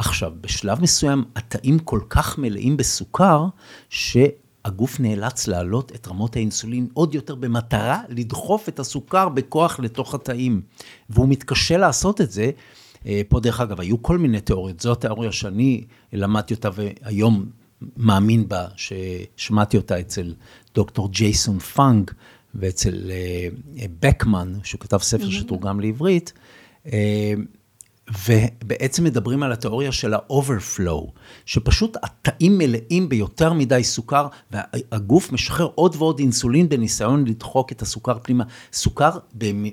עכשיו, בשלב מסוים התאים כל כך מלאים בסוכר, שהגוף נאלץ להעלות את רמות האינסולין עוד יותר במטרה לדחוף את הסוכר בכוח לתוך התאים. והוא מתקשה לעשות את זה. אה, פה דרך אגב, היו כל מיני תיאוריות, זו התיאוריה שאני למדתי אותה והיום מאמין בה, ששמעתי אותה אצל דוקטור ג'ייסון פאנג ואצל אה, בקמן, שהוא כתב ספר. שתורגם לעברית. ובעצם מדברים על התיאוריה של ה-overflow, שפשוט התאים מלאים ביותר מדי סוכר, והגוף משחרר עוד ועוד אינסולין בניסיון לדחוק את הסוכר פנימה. סוכר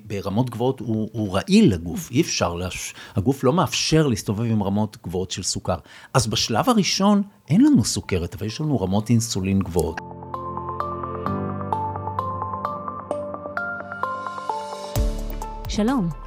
ברמות גבוהות הוא, הוא רעיל לגוף, אי אפשר, לש... הגוף לא מאפשר להסתובב עם רמות גבוהות של סוכר. אז בשלב הראשון אין לנו סוכרת, אבל יש לנו רמות אינסולין גבוהות. שלום.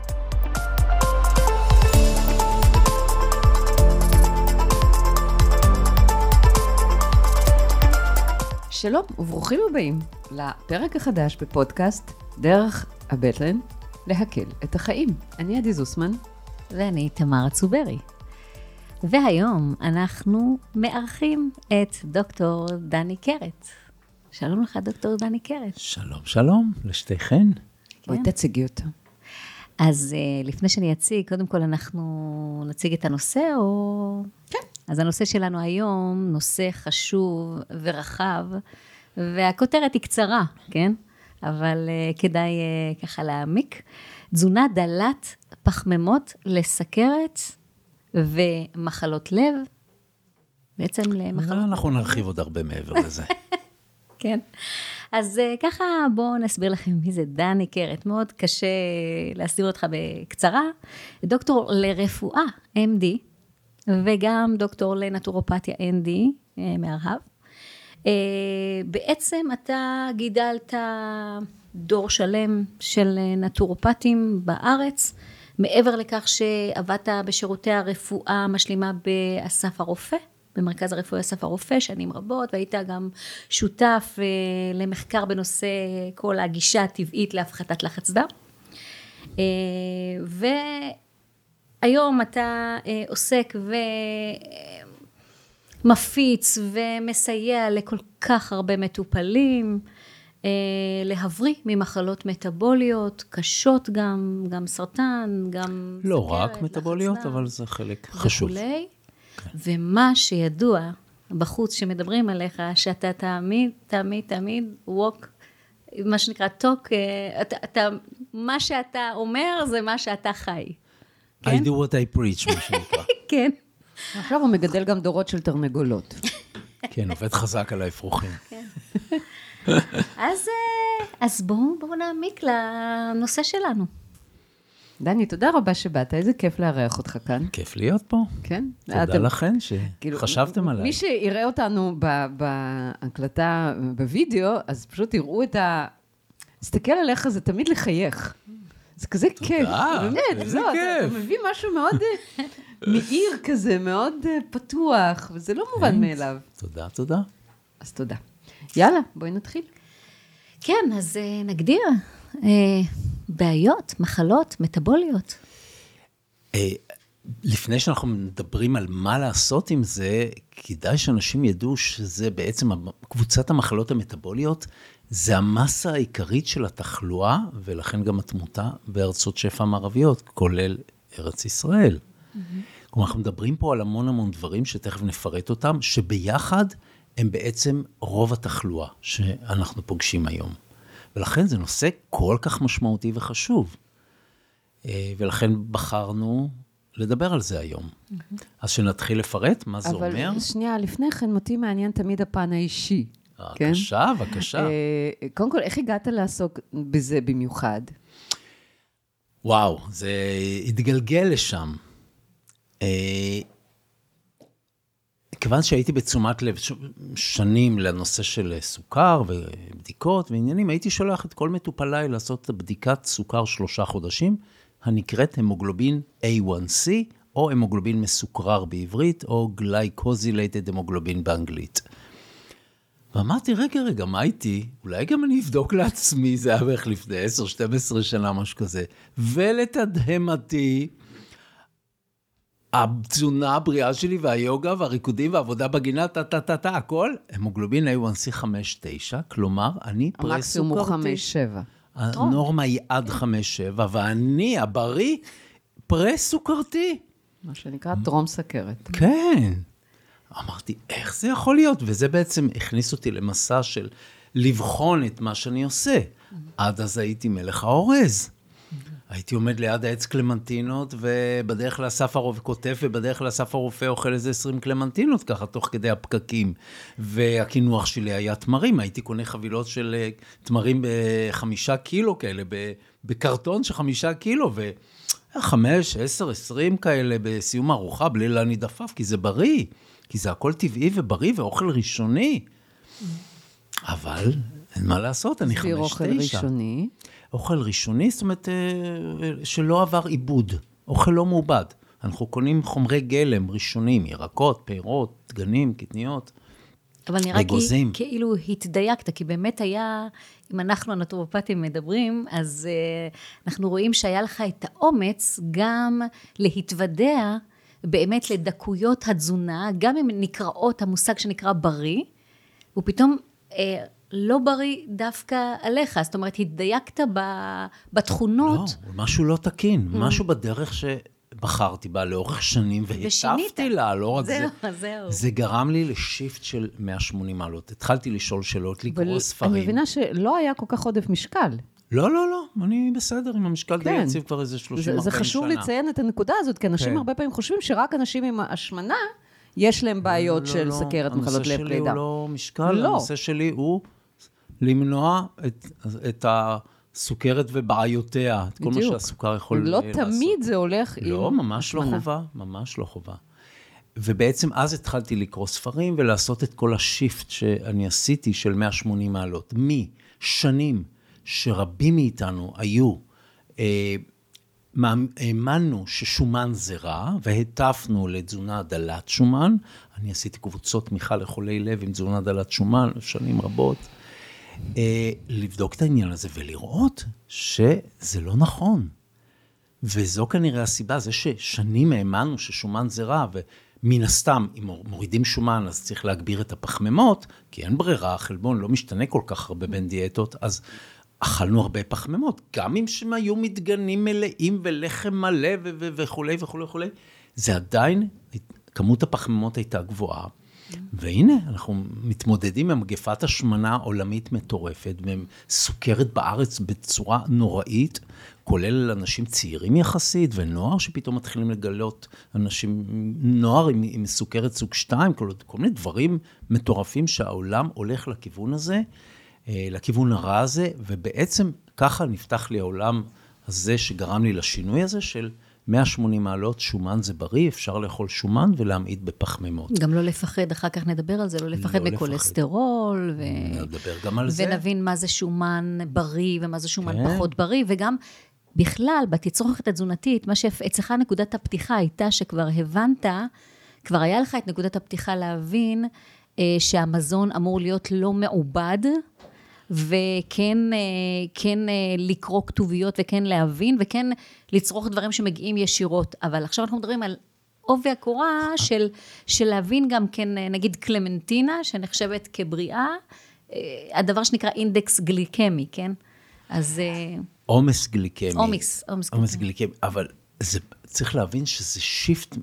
שלום וברוכים הבאים לפרק החדש בפודקאסט דרך הבטן להקל את החיים. אני עדי זוסמן. ואני תמר צוברי. והיום אנחנו מארחים את דוקטור דני קרת. שלום לך, דוקטור דני קרת. שלום, שלום, לשתיכן. בואי כן. תציגי אותה. אז uh, לפני שאני אציג, קודם כל אנחנו נציג את הנושא, או... כן. אז הנושא שלנו היום, נושא חשוב ורחב, והכותרת היא קצרה, כן? אבל uh, כדאי uh, ככה להעמיק. תזונה דלת פחמימות לסכרת ומחלות לב, בעצם למחלות... לא, אנחנו נרחיב עוד הרבה מעבר לזה. כן. אז uh, ככה בואו נסביר לכם מי זה דני קרת. מאוד קשה להסביר אותך בקצרה. דוקטור לרפואה, MD, וגם דוקטור לנטורופתיה ND אה, מארהב. אה, בעצם אתה גידלת דור שלם של נטורופטים בארץ, מעבר לכך שעבדת בשירותי הרפואה המשלימה באסף הרופא, במרכז הרפואי אסף הרופא שנים רבות, והיית גם שותף אה, למחקר בנושא כל הגישה הטבעית להפחתת לחץ דם. היום אתה אה, עוסק ומפיץ ומסייע לכל כך הרבה מטופלים, אה, להבריא ממחלות מטבוליות, קשות גם, גם סרטן, גם לא סכרת, רק מטבוליות, אבל זה חלק חשוב. וכולי. כן. ומה שידוע בחוץ שמדברים עליך, שאתה תמיד, תמיד, תמיד walk, מה שנקרא talk, אה, אתה, אתה, מה שאתה אומר זה מה שאתה חי. כן? I do what I preach, מה שנקרא. כן. עכשיו הוא מגדל גם דורות של תרנגולות. כן, עובד חזק על האפרוחים. כן. אז, אה, אז בואו בוא נעמיק לנושא שלנו. דני, תודה רבה שבאת, איזה כיף לארח אותך כאן. כיף להיות פה. כן. תודה אתם, לכן שחשבתם כאילו, עליי. מי שיראה אותנו בהקלטה, בווידאו, אז פשוט תראו את ה... תסתכל עליך, זה תמיד לחייך. זה כזה כיף. תודה, באמת, איזה לא, כיף. אתה מביא משהו מאוד אה, מאיר כזה, מאוד אה, פתוח, וזה לא מובן מאליו. תודה, תודה. אז תודה. יאללה, בואי נתחיל. כן, אז אה, נגדיר. בעיות, מחלות, מטבוליות. לפני שאנחנו מדברים על מה לעשות עם זה, כדאי שאנשים ידעו שזה בעצם קבוצת המחלות המטבוליות, זה המסה העיקרית של התחלואה, ולכן גם התמותה בארצות שפע מערביות, כולל ארץ ישראל. Mm-hmm. כלומר, אנחנו מדברים פה על המון המון דברים שתכף נפרט אותם, שביחד הם בעצם רוב התחלואה שאנחנו פוגשים היום. ולכן זה נושא כל כך משמעותי וחשוב. אה, ולכן בחרנו לדבר על זה היום. Mm-hmm. אז שנתחיל לפרט מה זה אומר. אבל שנייה, לפני כן, אותי מעניין תמיד הפן האישי. בבקשה, כן? בבקשה. אה, קודם כל, איך הגעת לעסוק בזה במיוחד? וואו, זה התגלגל לשם. אה, כיוון שהייתי בתשומת לב ש- שנים לנושא של סוכר ובדיקות ועניינים, הייתי שולח את כל מטופליי לעשות את בדיקת סוכר שלושה חודשים, הנקראת המוגלובין A1C, או המוגלובין מסוכרר בעברית, או glycosylated hemoglobin באנגלית. ואמרתי, רגע, רגע, מה איתי? אולי גם אני אבדוק לעצמי, זה היה בערך לפני 10-12 שנה, משהו כזה. ולתדהמתי, התזונה הבריאה שלי והיוגה והריקודים והעבודה בגינה, טה-טה-טה-טה, הכל, המוגלובין A1C 5-9, כלומר, אני המקסימום הוא פרה-סוכרתי. 5-7. הנורמה היא עד 5-7, ואני, הבריא, פרה-סוכרתי. מה שנקרא טרום סכרת. כן. אמרתי, איך זה יכול להיות? וזה בעצם הכניס אותי למסע של לבחון את מה שאני עושה. עד אז הייתי מלך האורז. הייתי עומד ליד העץ קלמנטינות, ובדרך לאסף הרופא כותב, ובדרך לאסף הרופא אוכל איזה 20 קלמנטינות, ככה, תוך כדי הפקקים. והקינוח שלי היה תמרים, הייתי קונה חבילות של אה, תמרים בחמישה קילו כאלה, בקרטון של חמישה קילו, ו... חמש, עשר, עשרים כאלה בסיום הארוחה, בלי להניד עפעף, כי זה בריא, כי זה הכל טבעי ובריא ואוכל ראשוני. אבל אין מה לעשות, אני חמש, אוכל תשע. ראשוני. אוכל ראשוני, זאת אומרת, אה, שלא עבר עיבוד, אוכל לא מעובד. אנחנו קונים חומרי גלם ראשונים, ירקות, פירות, דגנים, קטניות. אבל נראה כי. כאילו התדייקת, כי באמת היה, אם אנחנו הנטורופטים מדברים, אז uh, אנחנו רואים שהיה לך את האומץ גם להתוודע באמת לדקויות התזונה, גם אם נקראות המושג שנקרא בריא, הוא פתאום uh, לא בריא דווקא עליך, זאת אומרת, התדייקת ב, לא, בתכונות. משהו לא תקין, משהו בדרך שבחרתי בה לאורך שנים. והטפתי לה, לא רק זה. זהו, זהו. זה גרם לי לשיפט של 180 מעלות. התחלתי לשאול שאלות, לקרוא ספרים. אני מבינה שלא היה כל כך עודף משקל. לא, לא, לא, אני בסדר עם המשקל די כן. יציב כבר איזה 30-40 זה, שנה. זה חשוב לציין את הנקודה הזאת, כי אנשים כן. הרבה פעמים חושבים שרק אנשים עם השמנה, יש להם בעיות לא, של לא, סכרת, מחלות לב, הנושא שלי פלידה. הוא לא משקל, לא. הנושא שלי הוא למנוע את, את הסוכרת ובעיותיה, את כל מה. שהסוכר יכול לא אה, לעשות. תמיד זה הולך עם לא, ממש לא. חובה, ממש לא חובה. ובעצם אז התחלתי לקרוא ספרים ולעשות את כל השיפט שאני עשיתי של 180 מעלות. משנים שרבים מאיתנו היו, אה, האמנו ששומן זה רע, והטפנו לתזונה דלת שומן. אני עשיתי קבוצות תמיכה לחולי לב עם תזונה דלת שומן שנים רבות. אה, לבדוק את העניין הזה ולראות שזה לא נכון. וזו כנראה הסיבה, זה ששנים האמנו ששומן זה רע, ומן הסתם, אם מורידים שומן, אז צריך להגביר את הפחמימות, כי אין ברירה, החלבון לא משתנה כל כך הרבה בין דיאטות, אז אכלנו הרבה פחמימות, גם אם שהם היו מדגנים מלאים ולחם מלא וכולי וכולי וכולי, זה עדיין, כמות הפחמימות הייתה גבוהה. והנה, אנחנו מתמודדים עם מגפת השמנה עולמית מטורפת, וסוכרת בארץ בצורה נוראית, כולל אנשים צעירים יחסית, ונוער שפתאום מתחילים לגלות אנשים, נוער עם, עם סוכרת סוג 2, כל, כל מיני דברים מטורפים שהעולם הולך לכיוון הזה, לכיוון הרע הזה, ובעצם ככה נפתח לי העולם הזה שגרם לי לשינוי הזה של 180 מעלות, שומן זה בריא, אפשר לאכול שומן ולהמעיט בפחמימות. גם לא לפחד, אחר כך נדבר על זה, לא לפחד לא לפחד. מכולסטרול, ו... נדבר גם על זה. ונבין מה זה שומן בריא ומה זה שומן כן. פחות בריא, וגם בכלל, בתצרוכת התזונתית, מה שאצלך נקודת הפתיחה הייתה שכבר הבנת, כבר היה לך את נקודת הפתיחה להבין אה, שהמזון אמור להיות לא מעובד, וכן אה, כן, אה, לקרוא כתוביות וכן להבין, וכן לצרוך דברים שמגיעים ישירות. אבל עכשיו אנחנו מדברים על עובי הקורה של, של להבין גם כן, אה, נגיד קלמנטינה, שנחשבת כבריאה, אה, הדבר שנקרא אינדקס גליקמי, כן? אז עומס גליקמי. עומס, עומס עומס גליקמי. גליקמי. אבל זה, צריך להבין שזה shift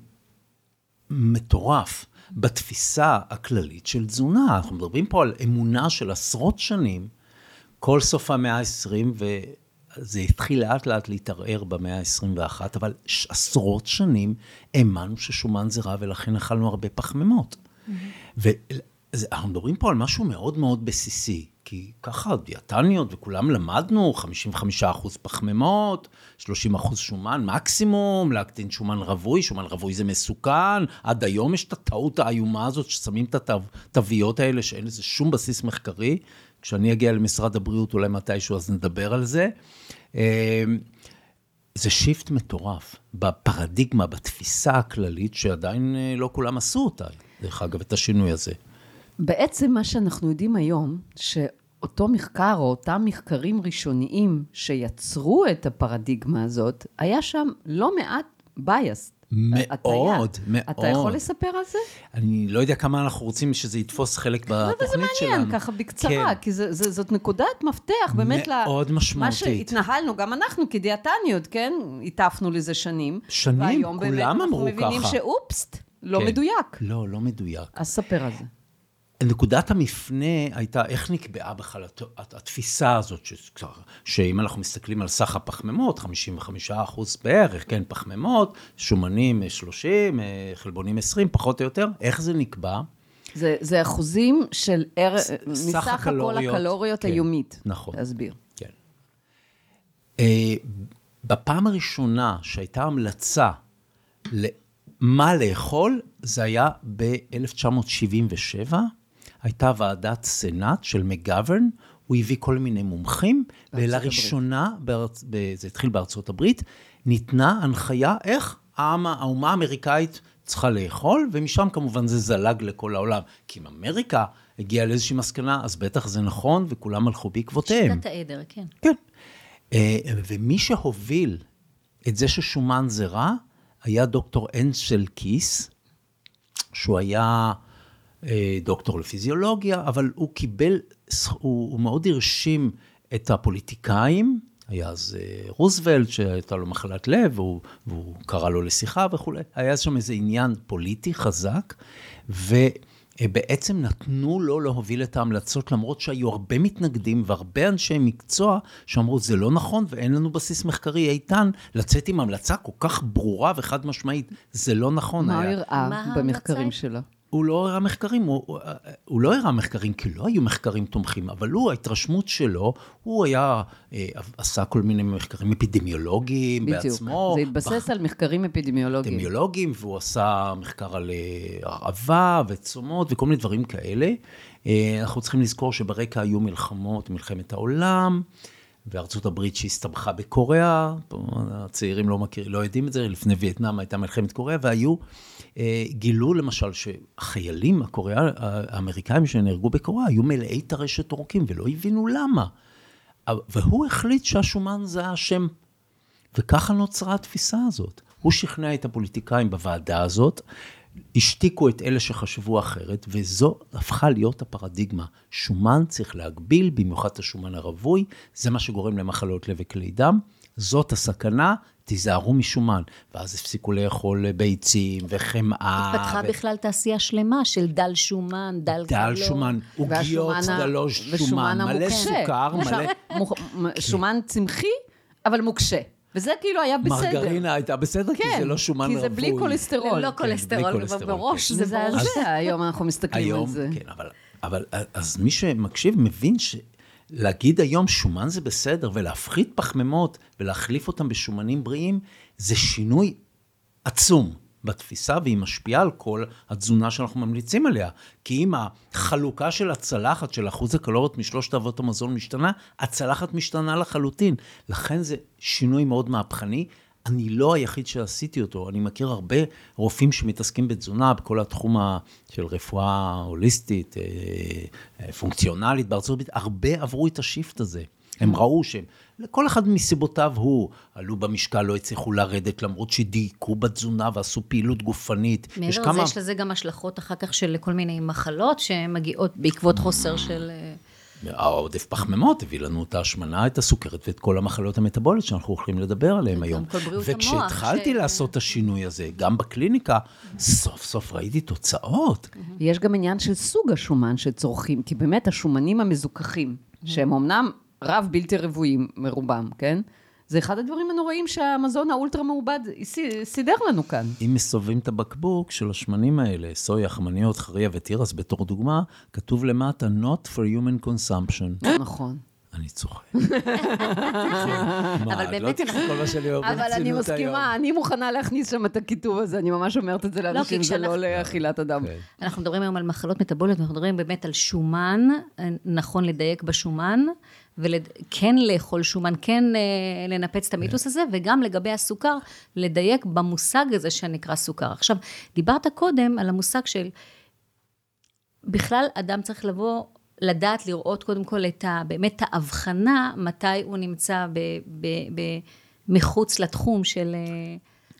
מטורף בתפיסה הכללית של תזונה. אנחנו מדברים פה על אמונה של עשרות שנים, כל סוף המאה ה-20, וזה התחיל לאט לאט להתערער במאה ה-21, אבל עשרות שנים האמנו ששומן זה רע, ולכן אכלנו הרבה פחמימות. ואנחנו מדברים פה על משהו מאוד מאוד בסיסי. כי ככה דיאטניות וכולם למדנו, 55% פחמימות, 30% שומן מקסימום, להקטין שומן רווי, שומן רווי זה מסוכן, עד היום יש את הטעות האיומה הזאת ששמים את התוויות האלה שאין לזה שום בסיס מחקרי. כשאני אגיע למשרד הבריאות אולי מתישהו אז נדבר על זה. אה, זה שיפט מטורף בפרדיגמה, בתפיסה הכללית, שעדיין אה, לא כולם עשו אותה, דרך אגב, את השינוי הזה. בעצם מה שאנחנו יודעים היום, שאותו מחקר או אותם מחקרים ראשוניים שיצרו את הפרדיגמה הזאת, היה שם לא מעט bias. מאוד, מאוד. אתה יכול לספר על זה? אני לא יודע כמה אנחנו רוצים שזה יתפוס חלק בתוכנית שלנו. זה מעניין, ככה בקצרה, כן. כי זה, זה, זאת נקודת מפתח באמת מאוד. משמעותית. מה שהתנהלנו, גם אנחנו כדיאטניות, כן? הטפנו לזה שנים. שנים, כולם אמרו ככה. והיום באמת אנחנו מבינים שאופסט, לא כן. מדויק. לא, לא מדויק. אז ספר על זה. נקודת המפנה הייתה איך נקבעה בכלל התפיסה הזאת, שאם אנחנו מסתכלים על סך הפחמימות, 55 אחוז בערך, כן, פחמימות, שומנים 30, חלבונים 20, פחות או יותר, איך זה נקבע? זה, זה אחוזים של ער... מסך הקלוריות, הכל הקלוריות כן, היומית. נכון. תסביר. כן. אה, בפעם הראשונה שהייתה המלצה למה לאכול, זה היה ב-1977. הייתה ועדת סנאט של מגוורן, הוא הביא כל מיני מומחים, ולראשונה, בארצ... זה התחיל בארצות הברית, ניתנה הנחיה איך האומה האמריקאית צריכה לאכול, ומשם כמובן זה זלג לכל העולם. כי אם אמריקה הגיעה לאיזושהי מסקנה, אז בטח זה נכון, וכולם הלכו בעקבותיהם. שיטת העדר, כן. כן. אה, ומי שהוביל את זה ששומן זה רע, היה דוקטור אנסל קיס, שהוא היה דוקטור לפיזיולוגיה, אבל הוא קיבל, הוא, הוא מאוד הרשים את הפוליטיקאים, היה אז אה, רוזוולט שהייתה לו מחלת לב, והוא, והוא קרא לו לשיחה וכולי, היה שם איזה עניין פוליטי חזק, ובעצם נתנו לו להוביל את ההמלצות, למרות שהיו הרבה מתנגדים והרבה אנשי מקצוע שאמרו, זה לא נכון ואין לנו בסיס מחקרי איתן, לצאת עם המלצה כל כך ברורה וחד משמעית, זה לא נכון. מה הוא הראה במחקרים שלו? הוא לא הראה מחקרים, הוא, הוא לא הראה מחקרים כי לא היו מחקרים תומכים, אבל הוא, ההתרשמות שלו, הוא היה, אה, עשה כל מיני מחקרים אפידמיולוגיים בדיוק. בעצמו. בדיוק, זה התבסס בח... על מחקרים אפידמיולוגיים. אפידמיולוגיים, והוא עשה מחקר על אה, הרעבה וצומות וכל מיני דברים כאלה. אה, אנחנו צריכים לזכור שברקע היו מלחמות, מלחמת העולם. וארצות הברית שהסתבכה בקוריאה, הצעירים לא, מכיר, לא יודעים את זה, לפני וייטנאם הייתה מלחמת קוריאה, והיו, גילו למשל שהחיילים הקוריאה, האמריקאים שנהרגו בקוריאה, היו מלאי טרשת עורקים ולא הבינו למה. והוא החליט שהשומן זה האשם, וככה נוצרה התפיסה הזאת. הוא שכנע את הפוליטיקאים בוועדה הזאת, השתיקו את אלה שחשבו אחרת, וזו הפכה להיות הפרדיגמה. שומן צריך להגביל, במיוחד את השומן הרווי, זה מה שגורם למחלות לב וכלי דם. זאת הסכנה, תיזהרו משומן. ואז הפסיקו לאכול ביצים וחמאה. התפתחה ו... בכלל תעשייה שלמה של דל שומן, דל קלור. דל שומן, עוגיות, דלות שומן, מלא סוכר, מלא... שומן צמחי, אבל מוקשה. וזה כאילו היה בסדר. מרגרינה הייתה בסדר, כן, כי זה לא שומן רווי. כי זה בלי כולסטרול. לא כן, בראש, זה מזעזע, היום אנחנו מסתכלים היום, על זה. כן, אבל, אבל אז מי שמקשיב מבין שלהגיד היום שומן זה בסדר, ולהפחית פחמימות ולהחליף אותם בשומנים בריאים, זה שינוי עצום. בתפיסה, והיא משפיעה על כל התזונה שאנחנו ממליצים עליה. כי אם החלוקה של הצלחת, של אחוז הקלוריות משלושת אבות המזון משתנה, הצלחת משתנה לחלוטין. לכן זה שינוי מאוד מהפכני. אני לא היחיד שעשיתי אותו, אני מכיר הרבה רופאים שמתעסקים בתזונה, בכל התחום של רפואה הוליסטית, אה, אה, פונקציונלית בארצות הברית, הרבה עברו את השיפט הזה. הם ראו שהם, לכל אחד מסיבותיו הוא, עלו במשקל, לא הצליחו לרדת, למרות שדייקו בתזונה ועשו פעילות גופנית. מעבר לזה, כמה... יש לזה גם השלכות אחר כך של כל מיני מחלות שמגיעות בעקבות חוסר של... העודף פחמימות הביא לנו את ההשמנה, את הסוכרת ואת כל המחלות המטבוליות שאנחנו הולכים לדבר עליהן היום. וכשהתחלתי ש... לעשות את השינוי הזה, גם בקליניקה, סוף סוף ראיתי תוצאות. יש גם עניין של סוג השומן שצורכים, כי באמת השומנים המזוכחים, שהם אמנם רב בלתי רבועים מרובם, כן? זה אחד הדברים הנוראים שהמזון האולטרה מעובד סידר לנו כאן. אם מסובבים את הבקבוק של השמנים האלה, סויה, חמניות, חריה ותירס בתור דוגמה, כתוב למטה, not for human consumption. נכון. אני צוחק. אבל באמת... לא היום. אבל אני מסכימה, אני מוכנה להכניס שם את הכיתוב הזה, אני ממש אומרת את זה לאנשים, זה לא לאכילת אדם. כן. אנחנו מדברים היום על מחלות מטבוליות, אנחנו מדברים באמת על שומן, נכון לדייק בשומן, וכן לאכול שומן, כן אה, לנפץ את המיתוס הזה, וגם לגבי הסוכר, לדייק במושג הזה שנקרא סוכר. עכשיו, דיברת קודם על המושג של, בכלל אדם צריך לבוא לדעת לראות קודם כל את ה... באמת ההבחנה, מתי הוא נמצא ב, ב, ב, מחוץ לתחום של...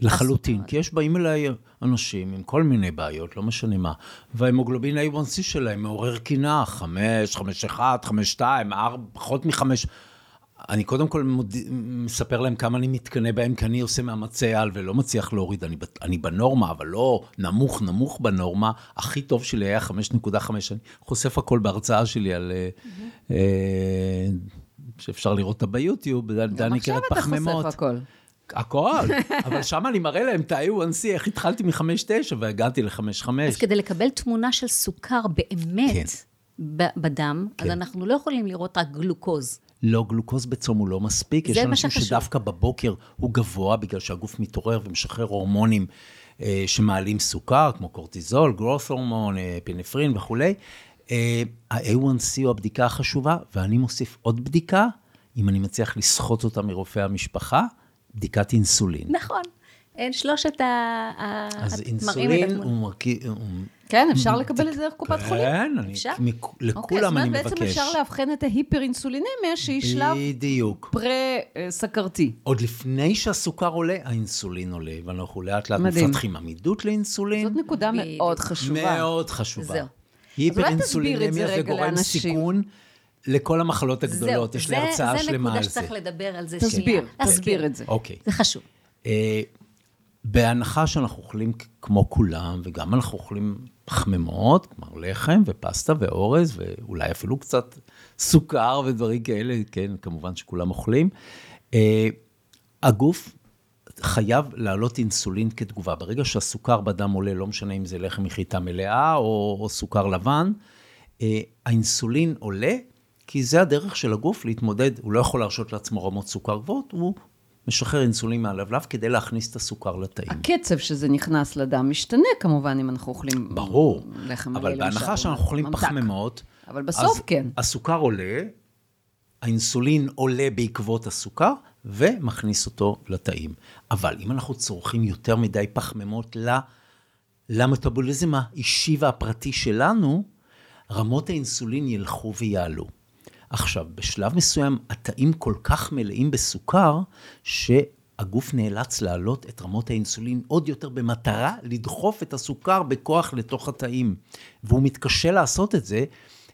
לחלוטין, כי יש באים אליי אנשים עם כל מיני בעיות, לא משנה מה, וההמוגלובין A1C שלהם מעורר קנאה, 5, 5, 1, 5, 2, 4, פחות מ-5. אני קודם כל מוד... מספר להם כמה אני מתקנא בהם, כי אני עושה מאמצי על ולא מצליח להוריד. אני, אני בנורמה, אבל לא נמוך, נמוך בנורמה. הכי טוב שלי היה 5.5. אני חושף הכל בהרצאה שלי על... Mm-hmm. אה, שאפשר לראות אותה ביוטיוב, דני קרת פחמימות. גם עכשיו אתה חושף הכל. הכל, אבל שם אני מראה להם את ה-A1C, איך התחלתי מ-5.9 והגעתי ל-5.5. אז כדי לקבל תמונה של סוכר באמת כן. בדם, כן. אז אנחנו לא יכולים לראות רק גלוקוז. לא, גלוקוז בצום הוא לא מספיק. יש אנשים שדווקא בבוקר הוא גבוה, בגלל שהגוף מתעורר ומשחרר הורמונים אה, שמעלים סוכר, כמו קורטיזול, גרוס הורמון, אה, פינפרין וכולי. אה, ה-A1C הוא הבדיקה החשובה, ואני מוסיף עוד בדיקה, אם אני מצליח לסחוט אותה מרופא המשפחה, בדיקת אינסולין. נכון. אין שלושת ה... אז אינסולין הוא מרכיב... כן, אפשר לקבל את זה דרך קופת חולים? כן, לכולם אני מבקש. זאת אומרת, בעצם אפשר לאבחן את ההיפר-אינסולינמיה, שהיא שלב... בדיוק. פרה-סכרתי. עוד לפני שהסוכר עולה, האינסולין עולה, ואנחנו לאט לאט מפתחים עמידות לאינסולין. זאת נקודה מאוד חשובה. מאוד חשובה. זהו. היפר-אינסולינמיה זה גורם סיכון. לכל המחלות הגדולות, יש לי הרצאה שלמה על זה. זה נקודה שצריך לדבר על זה. תסביר, תסביר את זה. אוקיי. זה חשוב. אה, בהנחה שאנחנו אוכלים כמו כולם, וגם אנחנו אוכלים פחמימות, כלומר לחם ופסטה ואורז, ואולי אפילו קצת סוכר ודברים כאלה, כן, כמובן שכולם אוכלים. אה, הגוף חייב להעלות אינסולין כתגובה. ברגע שהסוכר בדם עולה, לא משנה אם זה לחם מחיטה מלאה או, או סוכר לבן, אה, האינסולין עולה, כי זה הדרך של הגוף להתמודד, הוא לא יכול להרשות לעצמו רמות סוכר גבוהות, הוא משחרר אינסולין מהלבלב כדי להכניס את הסוכר לתאים. הקצב שזה נכנס לדם משתנה כמובן, אם אנחנו אוכלים ברור, לחם אבל בהנחה שאנחנו אוכלים. פחמימות, אבל בסוף אז כן. הסוכר עולה, האינסולין עולה בעקבות הסוכר, ומכניס אותו לתאים. אבל אם אנחנו צורכים יותר מדי פחמימות למטאבוליזם האישי והפרטי שלנו, רמות האינסולין ילכו ויעלו. עכשיו, בשלב מסוים התאים כל כך מלאים בסוכר, שהגוף נאלץ להעלות את רמות האינסולין עוד יותר במטרה לדחוף את הסוכר בכוח לתוך התאים. והוא מתקשה לעשות את זה.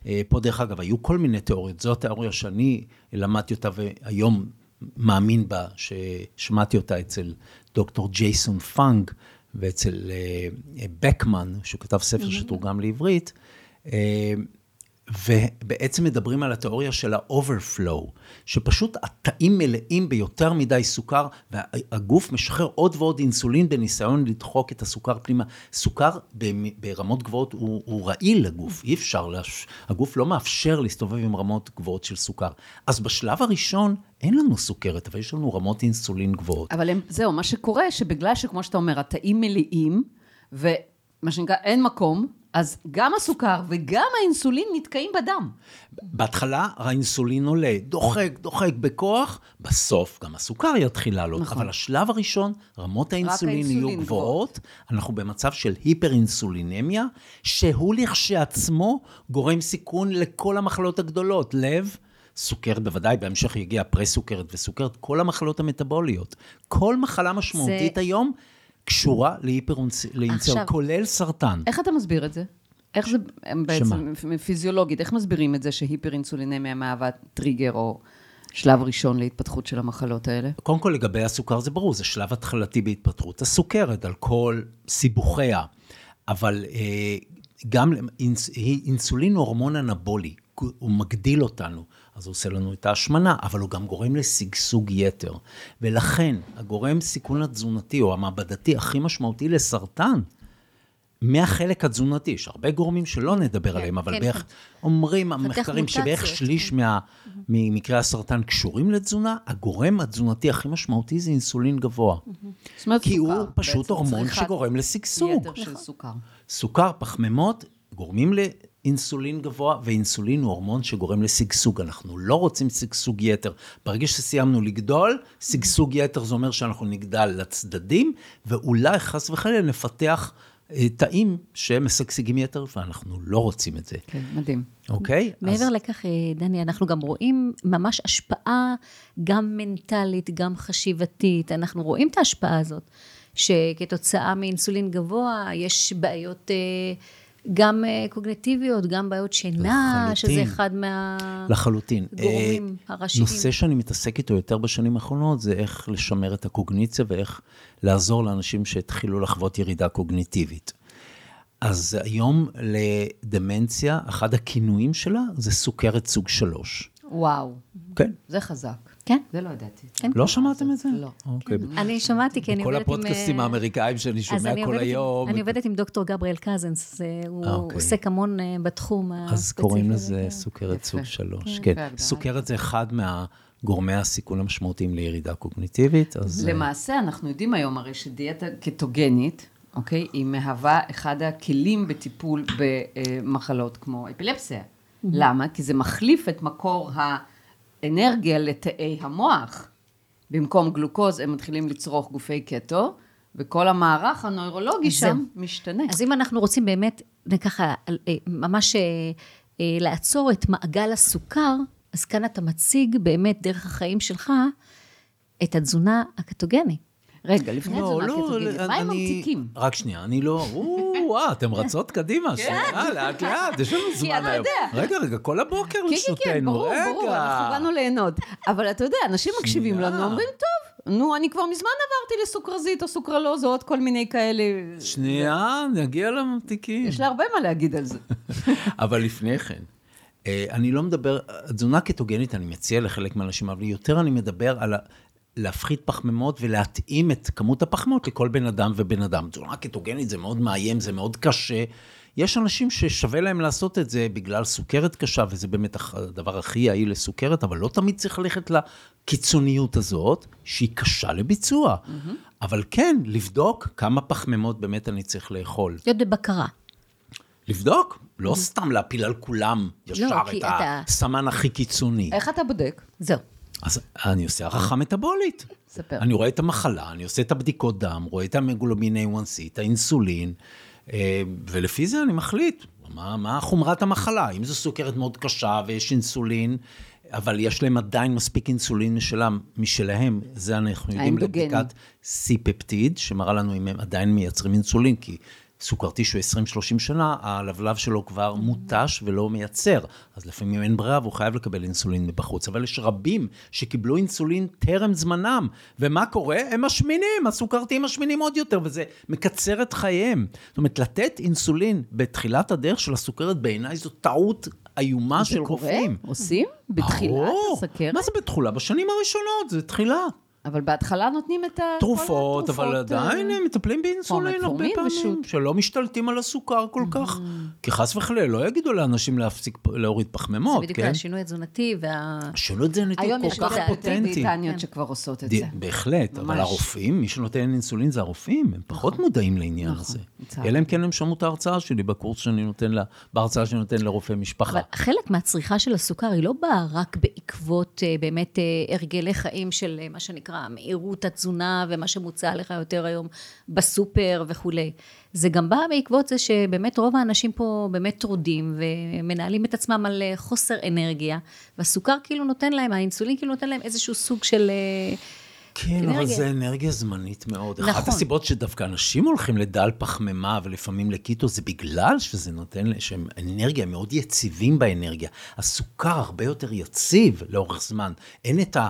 אה, פה דרך אגב, היו כל מיני תיאוריות, זו התיאוריה שאני למדתי אותה והיום מאמין בה, ששמעתי אותה אצל דוקטור ג'ייסון פאנג ואצל אה, בקמן, שהוא כתב ספר mm-hmm. שתורגם לעברית. ובעצם מדברים על התיאוריה של ה-overflow, שפשוט התאים מלאים ביותר מדי סוכר, והגוף משחרר עוד ועוד אינסולין בניסיון לדחוק את הסוכר פנימה. סוכר ברמות גבוהות הוא, הוא רעיל לגוף, אי אפשר, לש... הגוף לא מאפשר להסתובב עם רמות גבוהות של סוכר. אז בשלב הראשון אין לנו סוכרת, אבל יש לנו רמות אינסולין גבוהות. אבל הם, זהו, מה שקורה, שבגלל שכמו שאתה אומר, התאים מלאים, ומה שנקרא, אין מקום, אז גם הסוכר וגם האינסולין נתקעים בדם. בהתחלה האינסולין עולה, דוחק, דוחק בכוח, בסוף גם הסוכר יתחיל לעלות. נכון. אבל השלב הראשון, רמות האינסולין יהיו גבוהות, אנחנו במצב של היפר-אינסולינמיה, שהוא לכשעצמו גורם סיכון לכל המחלות הגדולות, לב, סוכרת בוודאי, בהמשך יגיע פרה-סוכרת וסוכרת, כל המחלות המטבוליות. כל מחלה משמעותית זה... היום קשורה להיפר-אינצל, כולל סרטן. איך אתה מסביר את זה? איך זה בעצם שמה? פיזיולוגית, איך מסבירים את זה שהיפר-אינצולינמיה מהווה טריגר או שלב ראשון להתפתחות של המחלות האלה? קודם כל, לגבי הסוכר זה ברור, זה שלב התחלתי בהתפתחות הסוכרת, על כל סיבוכיה. אבל אה, גם אינסולין הוא הורמון אנבולי. הוא מגדיל אותנו. אז הוא עושה לנו את ההשמנה, אבל הוא גם גורם לשגשוג יתר. ולכן, הגורם סיכון התזונתי, או המעבדתי הכי משמעותי לסרטן, מהחלק התזונתי, יש הרבה גורמים שלא נדבר כן, עליהם, אבל כן, בערך, כן. אומרים המחקרים שבערך שליש כן. מה, ממקרי הסרטן קשורים לתזונה, הגורם התזונתי הכי משמעותי זה אינסולין גבוה. כי סוכר, הוא פשוט הורמון שגורם לשגשוג. יתר של סוכר. סוכר, פחמימות, גורמים לאינסולין גבוה, ואינסולין הוא הורמון שגורם לשגשוג. אנחנו לא רוצים שגשוג יתר. ברגע שסיימנו לגדול, שגשוג יתר זה אומר שאנחנו נגדל לצדדים, ואולי חס וחלילה נפתח... אה, תאים שמשגשגים יתר, ואנחנו לא רוצים את זה. כן, מדהים. אוקיי? מעבר אז... לכך, אה, דני, אנחנו גם רואים ממש השפעה גם מנטלית, גם חשיבתית. אנחנו רואים את ההשפעה הזאת, שכתוצאה מאינסולין גבוה, יש בעיות... אה, גם אה, קוגנטיביות, גם בעיות שינה, לחלוטין. שזה אחד מהגורמים לחלוטין. הראשיים. נושא שאני מתעסק איתו יותר בשנים האחרונות, זה איך לשמר את הקוגניציה ואיך לעזור לאנשים שהתחילו לחוות ירידה קוגניטיבית. אז היום לדמנציה, אחד הכינויים שלה זה סוכרת סוג שלוש. וואו. כן. זה חזק. כן. זה לא ידעתי. כן. לא שמעתם את זה? לא. אוקיי. אני שמעתי, כי אני עובדת עם... כל הפודקאסטים האמריקאים שאני שומע כל היום. אני עובדת עם דוקטור גבריאל קזנס, הוא אוקיי. עוסק המון אה, בתחום הספציפי. אז קוראים לזה סוכרת סוג שלוש. כן, סוכרת זה אחד מה... גורמי הסיכון המשמעותיים לירידה קוגניטיבית, אז... אה, למעשה, אנחנו יודעים היום הרי שדיאטה קטוגנית, אוקיי, היא מהווה אחד הכלים בטיפול במחלות כמו אפילפסיה. למה? כי זה מחליף את מקור האנרגיה לתאי המוח. במקום גלוקוז הם מתחילים לצרוך גופי קטו, וכל המערך הנוירולוגי שם משתנה. אז אם אנחנו רוצים באמת, ככה, אה, ממש אה, לעצור את מעגל הסוכר, אז כאן אתה מציג באמת דרך החיים שלך את התזונה הקטוגנית. רגע, לפני לא, התזונה לא, הקטוגנית, מה עם ממתיקים? רק שנייה, אני לא... וואו, אתם רצות קדימה, כן. שנייה, לאט לאט, יש לנו זמן היום. רגע, רגע, כל הבוקר לרשותנו, רגע. כן, כן, ברור, ברור, אנחנו באנו ליהנות. אבל אתה יודע, אנשים מקשיבים לנו, אומרים, טוב, נו, אני כבר מזמן עברתי לסוכרזית או סוכרלוז או עוד כל מיני כאלה. שנייה, נגיע לממתיקים. יש לי הרבה מה להגיד על זה. אבל לפני כן, אה, אני לא מדבר, תזונה קטוגנית אני מציע לחלק מהאנשים, אבל יותר אני מדבר על להפחית פחמימות ולהתאים את כמות הפחמימות לכל בן אדם ובן אדם. תזונה קטוגנית זה מאוד מאיים, זה מאוד קשה. יש אנשים ששווה להם לעשות את זה בגלל סוכרת קשה, וזה באמת הדבר הכי יעיל לסוכרת, אבל לא תמיד צריך ללכת לקיצוניות הזאת, שהיא קשה לביצוע. Mm-hmm. אבל כן, לבדוק כמה פחמימות באמת אני צריך לאכול. להיות בבקרה. לבדוק, לא mm-hmm. סתם להפיל על כולם ישר לא, את אתה... הסמן הכי קיצוני. איך אתה בודק? זהו. אז אני עושה הערכה מטבולית. ספר. אני רואה את המחלה, אני עושה את הבדיקות דם, רואה את המגולומין A1C, את האינסולין, אה, ולפי זה אני מחליט מה, מה חומרת המחלה. אם זו סוכרת מאוד קשה ויש אינסולין, אבל יש להם עדיין מספיק אינסולין משלם, משלהם, זה אנחנו יודעים לבדיקת C-פפטיד, שמראה לנו אם הם עדיין מייצרים אינסולין, כי סוכרתי שהוא 20-30 שנה, הלבלב שלו כבר מותש ולא מייצר. אז לפעמים אין ברירה והוא חייב לקבל אינסולין מבחוץ. אבל יש רבים שקיבלו אינסולין טרם זמנם. ומה קורה? הם משמינים, הסוכרתיים משמינים עוד יותר, וזה מקצר את חייהם. זאת אומרת, לתת אינסולין בתחילת הדרך של הסוכרת, בעיניי זו טעות איומה של רופאים. זה קורה? עושים? בתחילת הסוכרת? מה זה בתחולה? בשנים הראשונות, זה תחילה. אבל בהתחלה נותנים את תרופות, אבל עדיין הם מטפלים באינסולין הרבה פעמים, שלא משתלטים על הסוכר כל כך. כי חס וחלילה, לא יגידו לאנשים להפסיק להוריד פחמימות, כן? זה בדיוק השינוי התזונתי וה... השינוי התזונתי הוא כל כך פוטנטי. היום יש דיאטניות שכבר עושות את זה. בהחלט, אבל הרופאים, מי שנותן אינסולין זה הרופאים, הם פחות נכון. מודעים לעניין נכון, הזה. אלא אם כן הם שמעו את ההרצאה שלי בקורס שאני נותן, בהרצאה שאני נותן לרופא משפחה. אבל חלק מהצריכה של הסוכר היא לא באה רק בעקבות אה, באמת אה, הרגלי חיים של אה, מה שנקרא שנקרא מהירות התזונה ומה שמוצע לך יותר היום בסופר וכולי. זה גם בא בעקבות זה שבאמת רוב האנשים פה באמת טרודים ומנהלים את עצמם על אה, חוסר אנרגיה, והסוכר כאילו נותן להם, האינסולין כאילו נותן להם איזשהו סוג של... אה, כן, אנרגיה. אבל זה אנרגיה זמנית מאוד. נכון. אחת הסיבות שדווקא אנשים הולכים לדל פחמימה ולפעמים לקיטו, זה בגלל שזה נותן, שהם אנרגיה, מאוד יציבים באנרגיה. הסוכר הרבה יותר יציב לאורך זמן. אין את ה...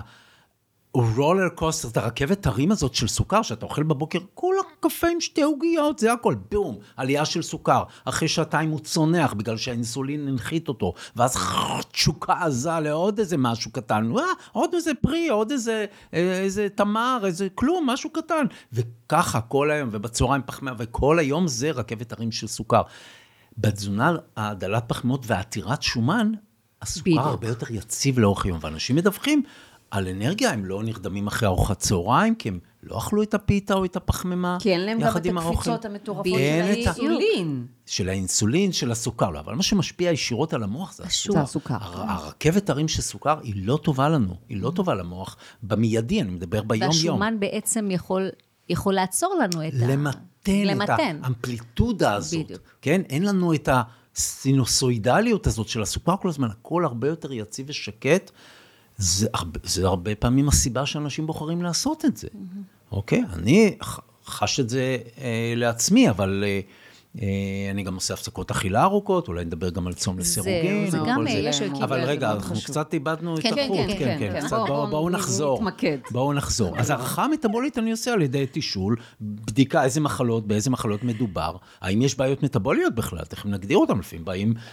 רולר קוסטר, את הרכבת הרים הזאת של סוכר, שאתה אוכל בבוקר, כולה קפה עם שתי עוגיות, זה הכל, בום, עלייה של סוכר. אחרי שעתיים הוא צונח, בגלל שהאינסולין הנחית אותו, ואז תשוקה עזה לעוד איזה משהו קטן, אה, עוד איזה פרי, עוד איזה, אה, איזה תמר, איזה כלום, משהו קטן. וככה כל היום, ובצהריים פחמיה, וכל היום זה רכבת הרים של סוכר. בתזונה הדלת פחמימות ועתירת שומן, הסוכר בדיוק. הרבה יותר יציב לאורך היום, ואנשים מדווחים על אנרגיה, הם לא נרדמים אחרי ארוחת צהריים, כי הם לא אכלו את הפיתה או את הפחמימה כי אין להם גם את עם האוכל. הקפיצות המטורפות של האינסולין. של האינסולין, של הסוכר, לא, אבל מה שמשפיע ישירות על המוח זה. זה הסוכר. הר- הרכבת הרים של סוכר היא לא טובה לנו, היא לא טובה למוח. במיידי, אני מדבר ביום-יום. והשומן בעצם יכול, יכול לעצור לנו את ה... למתן את למתן. האמפליטודה הזאת. בדיוק. כן? אין לנו את הסינוסואידליות הזאת של הסוכר כל הזמן, הכל הרבה יותר יציב ושקט. זה הרבה, זה הרבה פעמים הסיבה שאנשים בוחרים לעשות את זה. אוקיי? אני חש את זה אה, לעצמי, אבל אה, אה, אני גם עושה הפסקות אכילה ארוכות, אולי נדבר גם על צום לסירוגין. זה וכל גם, זה. יש כאילו, אבל זה רגע, אנחנו חשוב. קצת איבדנו כן, את כן, החוט. כן, כן, כן, כן. כן. בוא- בואו בוא בואו נחזור. בואו נחזור. אז הערכה המטבולית אני עושה על ידי תישול, בדיקה איזה מחלות, באיזה מחלות מדובר, האם יש בעיות מטבוליות בכלל, תכף נגדיר אותם, לפעמים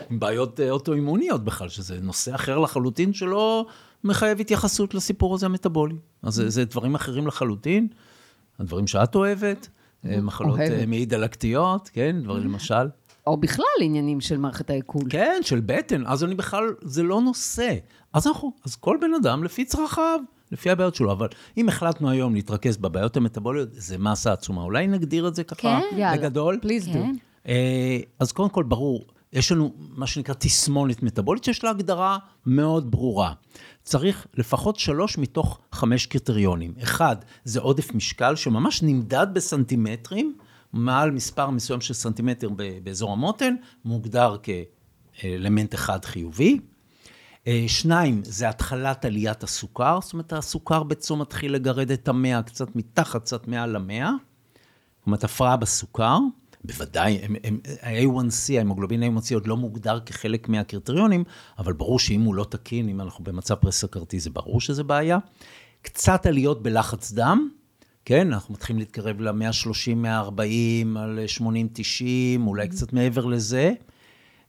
עם בעיות אה, אוטואימוניות בכלל, שזה נושא אחר לחלוטין שלא מחייב התייחסות לסיפור הזה המטבולי. אז זה- זה דברים אחרים לחלוטין, הדברים שאת אוהבת, אה, מחלות אה, אוהבת. מעי דלקתיות, כן, דברים למשל. או בכלל עניינים של מערכת העיכול. כן, של בטן, אז אני בכלל, זה לא נושא. אז אנחנו, אז כל בן אדם לפי צרכיו, לפי הבעיות שלו, אבל אם החלטנו היום להתרכז בבעיות המטבוליות, זה מסה עצומה. אולי נגדיר את זה ככה כן. יאללה, בגדול? פליז דו. כן. אה, אז קודם כל, ברור, יש לנו מה שנקרא תסמונת מטבולית, שיש לה הגדרה מאוד ברורה. צריך לפחות שלוש מתוך חמש קריטריונים. אחד, זה עודף משקל שממש נמדד בסנטימטרים, מעל מספר מסוים של סנטימטר באזור המותן, מוגדר כאלמנט אחד חיובי. אה, שניים, זה התחלת עליית הסוכר, זאת אומרת, הסוכר בצום מתחיל לגרד את המאה, קצת מתחת, קצת מעל המאה. זאת אומרת, הפרעה בסוכר, בוודאי, הם- הם- ה-A1C, ההמוגלובין A1C עוד לא מוגדר כחלק מהקריטריונים, אבל ברור שאם הוא לא תקין, אם אנחנו במצב פרס-סכרתי, זה ברור שזה בעיה. קצת עליות בלחץ דם, כן, אנחנו מתחילים להתקרב ל-130, 140, על 80, 90, אולי קצת מעבר לזה.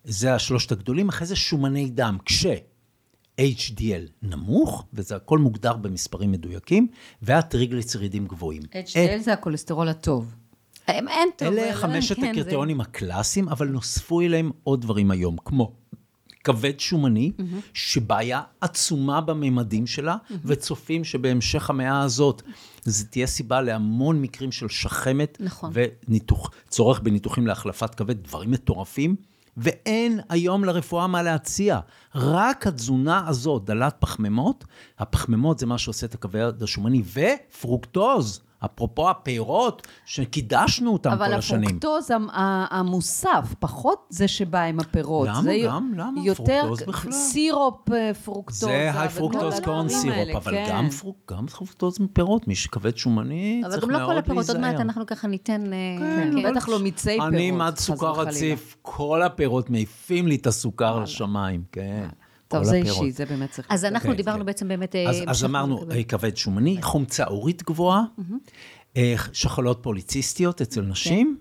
זה השלושת הגדולים, אחרי זה שומני דם, כש... HDL נמוך, וזה הכל מוגדר במספרים מדויקים, והטריגליצרידים גבוהים. HDL זה הכולסטרול הטוב. אין אין טוב. אלה חמשת כן, זה- הקריטריונים הקלאסיים, אבל נוספו אליהם עוד דברים היום, כמו כבד שומני, שבעיה עצומה בממדים שלה, וצופים שבהמשך המאה הזאת, זה תהיה סיבה להמון מקרים של שחמת, נכון. וניתוח, צורך בניתוחים להחלפת כבד, דברים מטורפים. ואין היום לרפואה מה להציע. רק התזונה הזאת, דלת פחמימות, הפחמימות זה מה שעושה את הכבד השומני, ופרוקטוז, אפרופו הפירות, שקידשנו אותם כל אבל השנים. הפרוקטוז המ- ה- המוסף, פחות זה שבא עם הפירות. למה? זה גם? למה? יותר פרוקטוז בכלל. סירופ אה, פרוקטוזה. זה high fructose corn syrup, האלה, אבל כן. גם, פרוק, גם פרוקטוז מפירות, מי שכבד שומני אבל צריך גם לא כל מאוד הפירות, עוד מעט להיזהר. אנחנו ככה ניתן... אה, כן, כן. בטח לא מיצי פירות. אני מד חס סוכר. רציף, כל הפירות מעיפים לי את הסוכר לשמיים, כן. טוב, זה הפירות. אישי, זה באמת צריך... אז אנחנו כן, דיברנו כן. בעצם באמת... אה, אז, אמרנו. אה, כבד שומני, חומצה אורית גבוהה, אה, שחלות פוליציסטיות אצל נשים,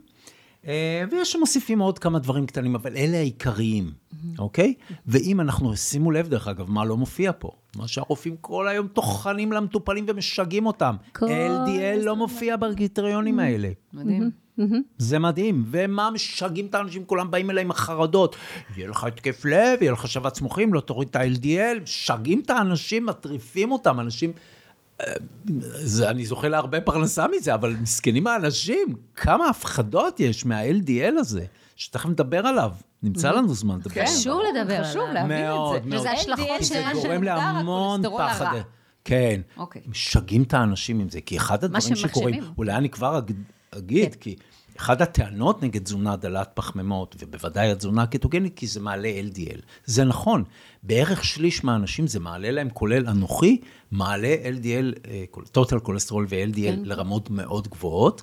ויש שמוסיפים עוד כמה דברים קטנים, אבל אלה העיקריים, אוקיי? ואם אנחנו, שימו לב דרך אגב, מה לא מופיע פה? מה שהרופאים כל היום טוחנים למטופלים ומשגעים אותם. כל LDL לא מופיע בקריטריונים האלה. מדהים. זה מדהים, ומה משגעים את האנשים, כולם באים אליי עם החרדות. יהיה לך התקף לב, יהיה לך שבץ מוחים, לא תוריד את ה-LDL, משגעים את האנשים, מטריפים אותם, אנשים... אה, זה, אני זוכה להרבה פרנסה מזה, אבל מסכנים האנשים, כמה הפחדות יש מה-LDL הזה, שתכף נדבר עליו, נמצא לנו זמן לדבר כן, עליו. חשוב לדבר חשוב עליו. להבין מאוד, את זה. מאוד. וזה השלכות LDL כי זה של- גורם להמון פחד. הרע. כן. אוקיי. משגעים את האנשים עם זה, כי אחד הדברים שקורים. אולי אני כבר אג- אגיד, כי אחת הטענות נגד תזונה דלת פחמימות, ובוודאי התזונה הקטוגנית, כי זה מעלה LDL. זה נכון, בערך שליש מהאנשים זה מעלה להם, כולל אנוכי, מעלה LDL, אה, total כולסטרול ו-LDL לרמות מאוד גבוהות.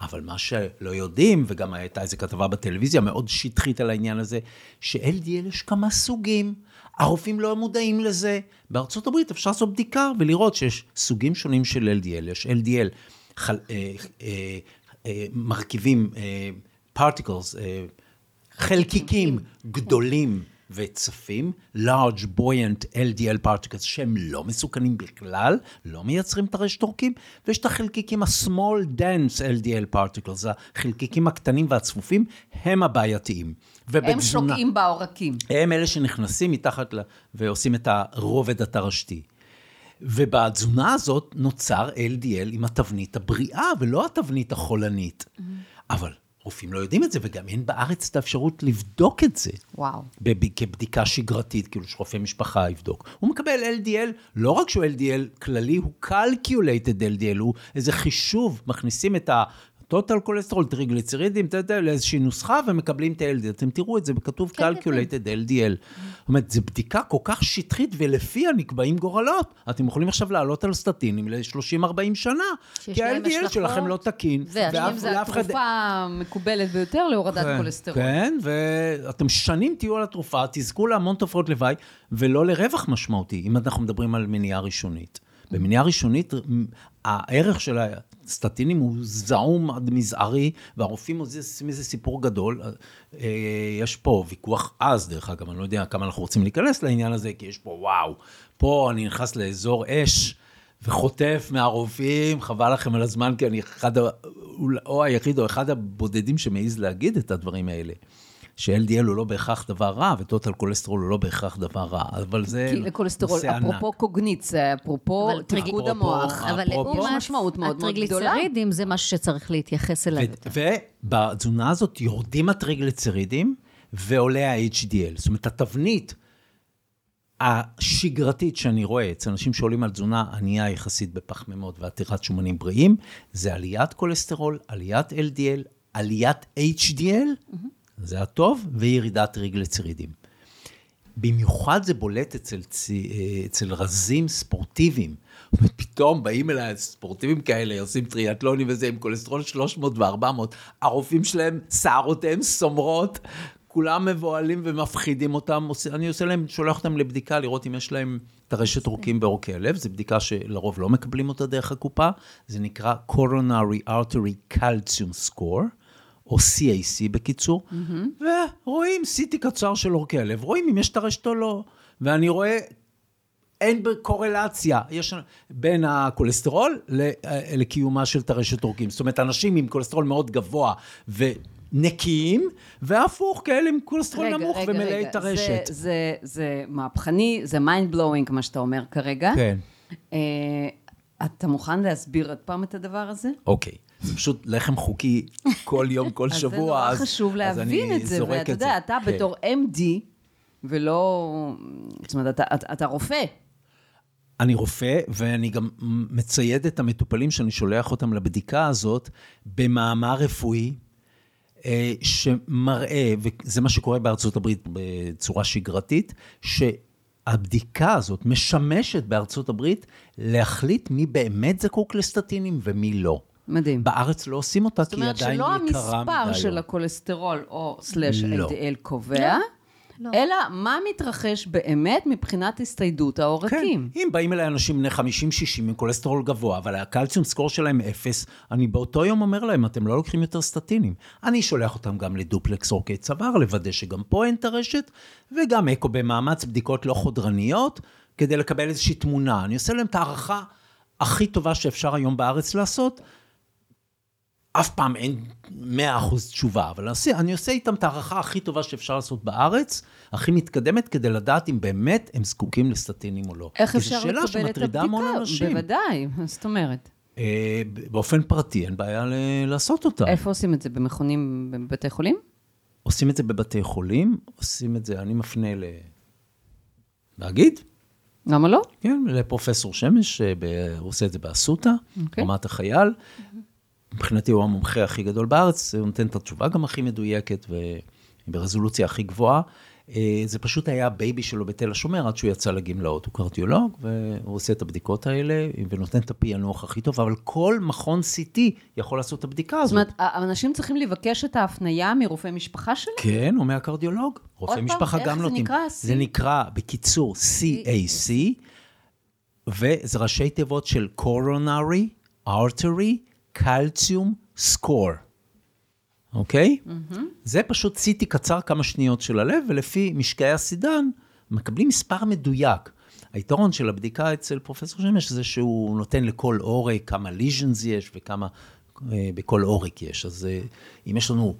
אבל מה שלא יודעים, וגם הייתה איזו כתבה בטלוויזיה מאוד שטחית על העניין הזה, ש-LDL יש כמה סוגים. הרופאים לא מודעים לזה. בארצות הברית אפשר לעשות בדיקה ולראות שיש סוגים שונים של LDL. יש LDL, חל, אה, אה, אה, מרכיבים, אה, particles, אה, חלקיקים גדולים וצפים, large buoyant LDL particles, שהם לא מסוכנים בכלל, לא מייצרים את הרשת עורקים, ויש את החלקיקים ה-small dense LDL particles, החלקיקים הקטנים והצפופים, הם הבעייתיים. הם שוקעים בעורקים. הם אלה שנכנסים מתחת ל... ועושים את הרובד התרשתי. ובתזונה הזאת נוצר LDL עם התבנית הבריאה, ולא התבנית החולנית. Mm-hmm. אבל רופאים לא יודעים את זה, וגם אין בארץ את האפשרות לבדוק את זה. וואו. כבדיקה שגרתית, כאילו שרופא משפחה יבדוק. הוא מקבל LDL, לא רק שהוא LDL כללי, הוא calculated LDL, הוא איזה חישוב, מכניסים את טוטל כולסטרול, טריגליצרידים, לאיזושהי נוסחה ומקבלים את ה-LDL. אתם תראו את זה, כתוב כן, calculated כן. LDL. זאת אומרת, זו בדיקה כל כך שטחית, ולפיה נקבעים גורלות. אתם יכולים עכשיו לעלות על סטטינים ל-30-40 שנה, כי ה-LDL שלכם לא תקין. ואף זו התרופה המקובלת ביותר להורדת כן, כולסטרול. כן, ואתם שנים תהיו על התרופה, תזכו להמון תופעות לוואי, ולא לרווח משמעותי, אם אנחנו מדברים על מניעה ראשונית. במניעה ראשונית, הערך של הסטטינים הוא זעום עד מזערי, והרופאים עושים איזה סיפור גדול. אה, יש פה ויכוח עז, דרך אגב, אני לא יודע כמה אנחנו רוצים להיכנס לעניין הזה, כי יש פה וואו, פה אני נכנס לאזור אש. וחוטף מהרופאים, חבל לכם על הזמן, כי אני אחד, או היחיד או אחד הבודדים שמעז להגיד את הדברים האלה. ש-LDL הוא לא בהכרח דבר רע, וטוטל כולסטרול הוא לא בהכרח דבר רע, אבל זה כי לכולסטרול, אפרופו קוגניציה, אפרופו תפקוד המוח, אבל יש משמעות מאוד מאוד גדולה. הטריגליצרידים זה משהו שצריך להתייחס אליו. ובתזונה הזאת יורדים הטריגליצרידים ועולה ה-HDL. זאת אומרת, התבנית השגרתית שאני רואה אצל אנשים שעולים על תזונה ענייה יחסית בפחמימות ועתירת שומנים בריאים, זה עליית כולסטרול, עליית LDL, עליית HDL, mm-hmm. זה הטוב, וירידת טריגליצרידים. במיוחד זה בולט אצל, אצל רזים ספורטיביים. ופתאום באים אליי ספורטיביים כאלה, עושים טריאטלונים וזה, עם כולסטרול 300 ו-400, הרופאים שלהם, שערותיהם סומרות, כולם מבוהלים ומפחידים אותם, אני עושה להם, שולח אותם לבדיקה, לראות אם יש להם טרשת עורקים בעורקי הלב, זו בדיקה שלרוב לא מקבלים אותה דרך הקופה, זה נקרא coronary artery calcium score. או CAC בקיצור, mm-hmm. ורואים CT קצר של עורקי הלב, רואים אם יש טרשת או לא. ואני רואה, אין קורלציה יש בין הכולסטרול לקיומה של טרשת עורקים. זאת אומרת, אנשים עם כולסטרול מאוד גבוה ו... נקיים, והפוך, כאלה עם כולסטרול נמוך רגע, ומלאי רגע. טרשת. זה, זה, זה מהפכני, זה mind blowing, מה שאתה אומר כרגע. כן. Uh, אתה מוכן להסביר עוד פעם את הדבר הזה? אוקיי. זה פשוט לחם חוקי כל יום, כל שבוע. אז זה נורא חשוב להבין את זה, ואתה יודע, אתה כן. בתור MD, ולא... זאת אומרת, אתה, אתה, אתה רופא. אני רופא, ואני גם מצייד את המטופלים שאני שולח אותם לבדיקה הזאת במאמר רפואי, אה, שמראה, וזה מה שקורה בארצות הברית בצורה שגרתית, שהבדיקה הזאת משמשת בארצות הברית להחליט מי באמת זקוק לסטטינים ומי לא. מדהים. בארץ לא עושים אותה, כי היא עדיין יקרה מדי. זאת אומרת שלא המספר של הכולסטרול או סלאש לא. LDL קובע, לא. אלא מה מתרחש באמת מבחינת הסתיידות העורקים. כן, אם באים אליי אנשים בני 50-60 עם כולסטרול גבוה, אבל הקלציום סקור שלהם אפס, אני באותו יום אומר להם, אתם לא לוקחים יותר סטטינים. אני שולח אותם גם לדופלקס עורקי צוואר, לוודא שגם פה אין את הרשת, וגם אקו במאמץ בדיקות לא חודרניות, כדי לקבל איזושהי תמונה. אני עושה להם את ההערכה הכי טובה שאפשר היום בארץ לעשות, אף פעם אין 100% תשובה, אבל אני עושה, אני עושה איתם את ההערכה הכי טובה שאפשר לעשות בארץ, הכי מתקדמת, כדי לדעת אם באמת הם זקוקים לסטטינים או לא. איך אפשר לקבל את הבדיקה? בוודאי, מה זאת אומרת? אה, באופן פרטי, אין בעיה ל- לעשות אותה. איפה עושים את זה? במכונים בבתי חולים? עושים את זה בבתי חולים, עושים את זה, אני מפנה ל... להגיד? למה לא? כן, לפרופסור שמש, הוא עושה את זה באסותא, okay. אוקיי. רמת החייל. מבחינתי הוא המומחה הכי גדול בארץ, הוא נותן את התשובה גם הכי מדויקת וברזולוציה הכי גבוהה. אה, זה פשוט היה הבייבי שלו בתל השומר עד שהוא יצא לגמלאות. הוא קרדיולוג, והוא עושה את הבדיקות האלה, ונותן את הפענוח הכי טוב, אבל כל מכון CT יכול לעשות את הבדיקה הזאת. זאת אומרת, אנשים צריכים לבקש את ההפניה מרופא משפחה שלהם? כן, או מהקרדיולוג. רופאי פעם, משפחה איך גם זה נותנים. נקרא? זה נקרא, בקיצור, CAC, וזה ראשי תיבות של coronary, artery, calcium, score. אוקיי? זה פשוט CT קצר כמה שניות של הלב, ולפי משקעי הסידן, מקבלים מספר מדויק. היתרון של הבדיקה אצל פרופסור שמש זה שהוא נותן לכל עורק כמה ליז'נס יש וכמה אה, בכל עורק יש. אז אה, אם יש לנו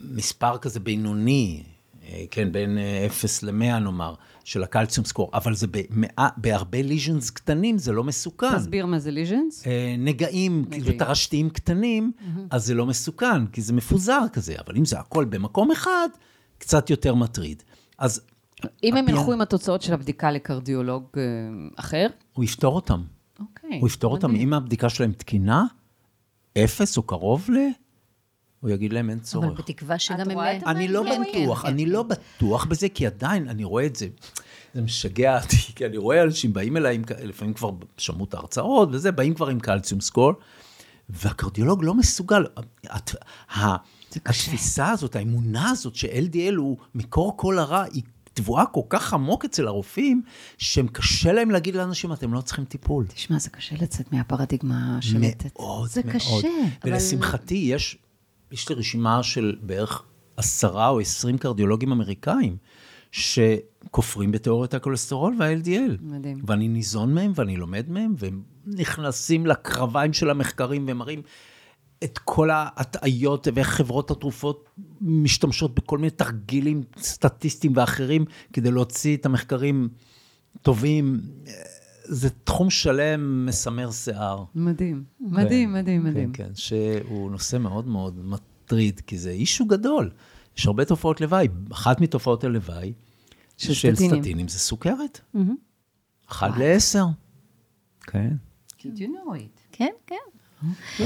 מספר כזה בינוני, אה, כן, בין אה, 0 ל-100 נאמר, של הקלציום סקור, אבל זה במאה, בהרבה ליז'נס קטנים, זה לא מסוכן. תסביר מה זה ליז'נס. אה, נגעים, כאילו תרשתיים קטנים, אז זה לא מסוכן, כי זה מפוזר כזה, אבל אם זה הכל במקום אחד, קצת יותר מטריד. אז אם הם ילכו עם התוצאות של הבדיקה לקרדיולוג אה, אחר, הוא יפתור אותם. אוקיי. הוא יפתור אותם, מדהים. אם הבדיקה שלהם תקינה, אפס או קרוב ל... הוא יגיד להם אין אבל צורך. בתקווה שגם הם... אני לא בטוח, אני. לא בטוח בזה, כי עדיין אני רואה את זה. זה משגע אותי, כי אני רואה אנשים באים אליי, לפעמים כבר שמעו את ההרצאות וזה, באים כבר עם קלציום סקור, והקרדיולוג לא מסוגל. התפיסה הזאת, האמונה הזאת ש-LDL הוא מקור כל הרע, היא טבועה כל כך עמוק אצל הרופאים, שהם קשה להם להגיד לאנשים, אתם לא צריכים טיפול. תשמע, זה קשה לצאת מהפרדיגמה השלטת. מאוד, זה מאוד. קשה, אבל... ולשמחתי, יש, יש לי רשימה של בערך עשרה או עשרים קרדיולוגים אמריקאים, שכופרים בתיאוריית הכולסטרול וה-LDL. מדהים. ואני ניזון מהם ואני לומד מהם, והם נכנסים לקרביים של המחקרים ומראים את כל ההטעיות ואיך חברות התרופות משתמשות בכל מיני תרגילים סטטיסטיים ואחרים כדי להוציא את המחקרים טובים. זה תחום שלם מסמר שיער. מדהים, מדהים, מדהים, מדהים. כן, כן, שהוא נושא מאוד מאוד מטריד, כי זה אישו גדול. יש הרבה תופעות לוואי. אחת מתופעות הלוואי של של סטטינים. סטטינים זה סוכרת. אחד לעשר. כן. Did you know it? כן, כן.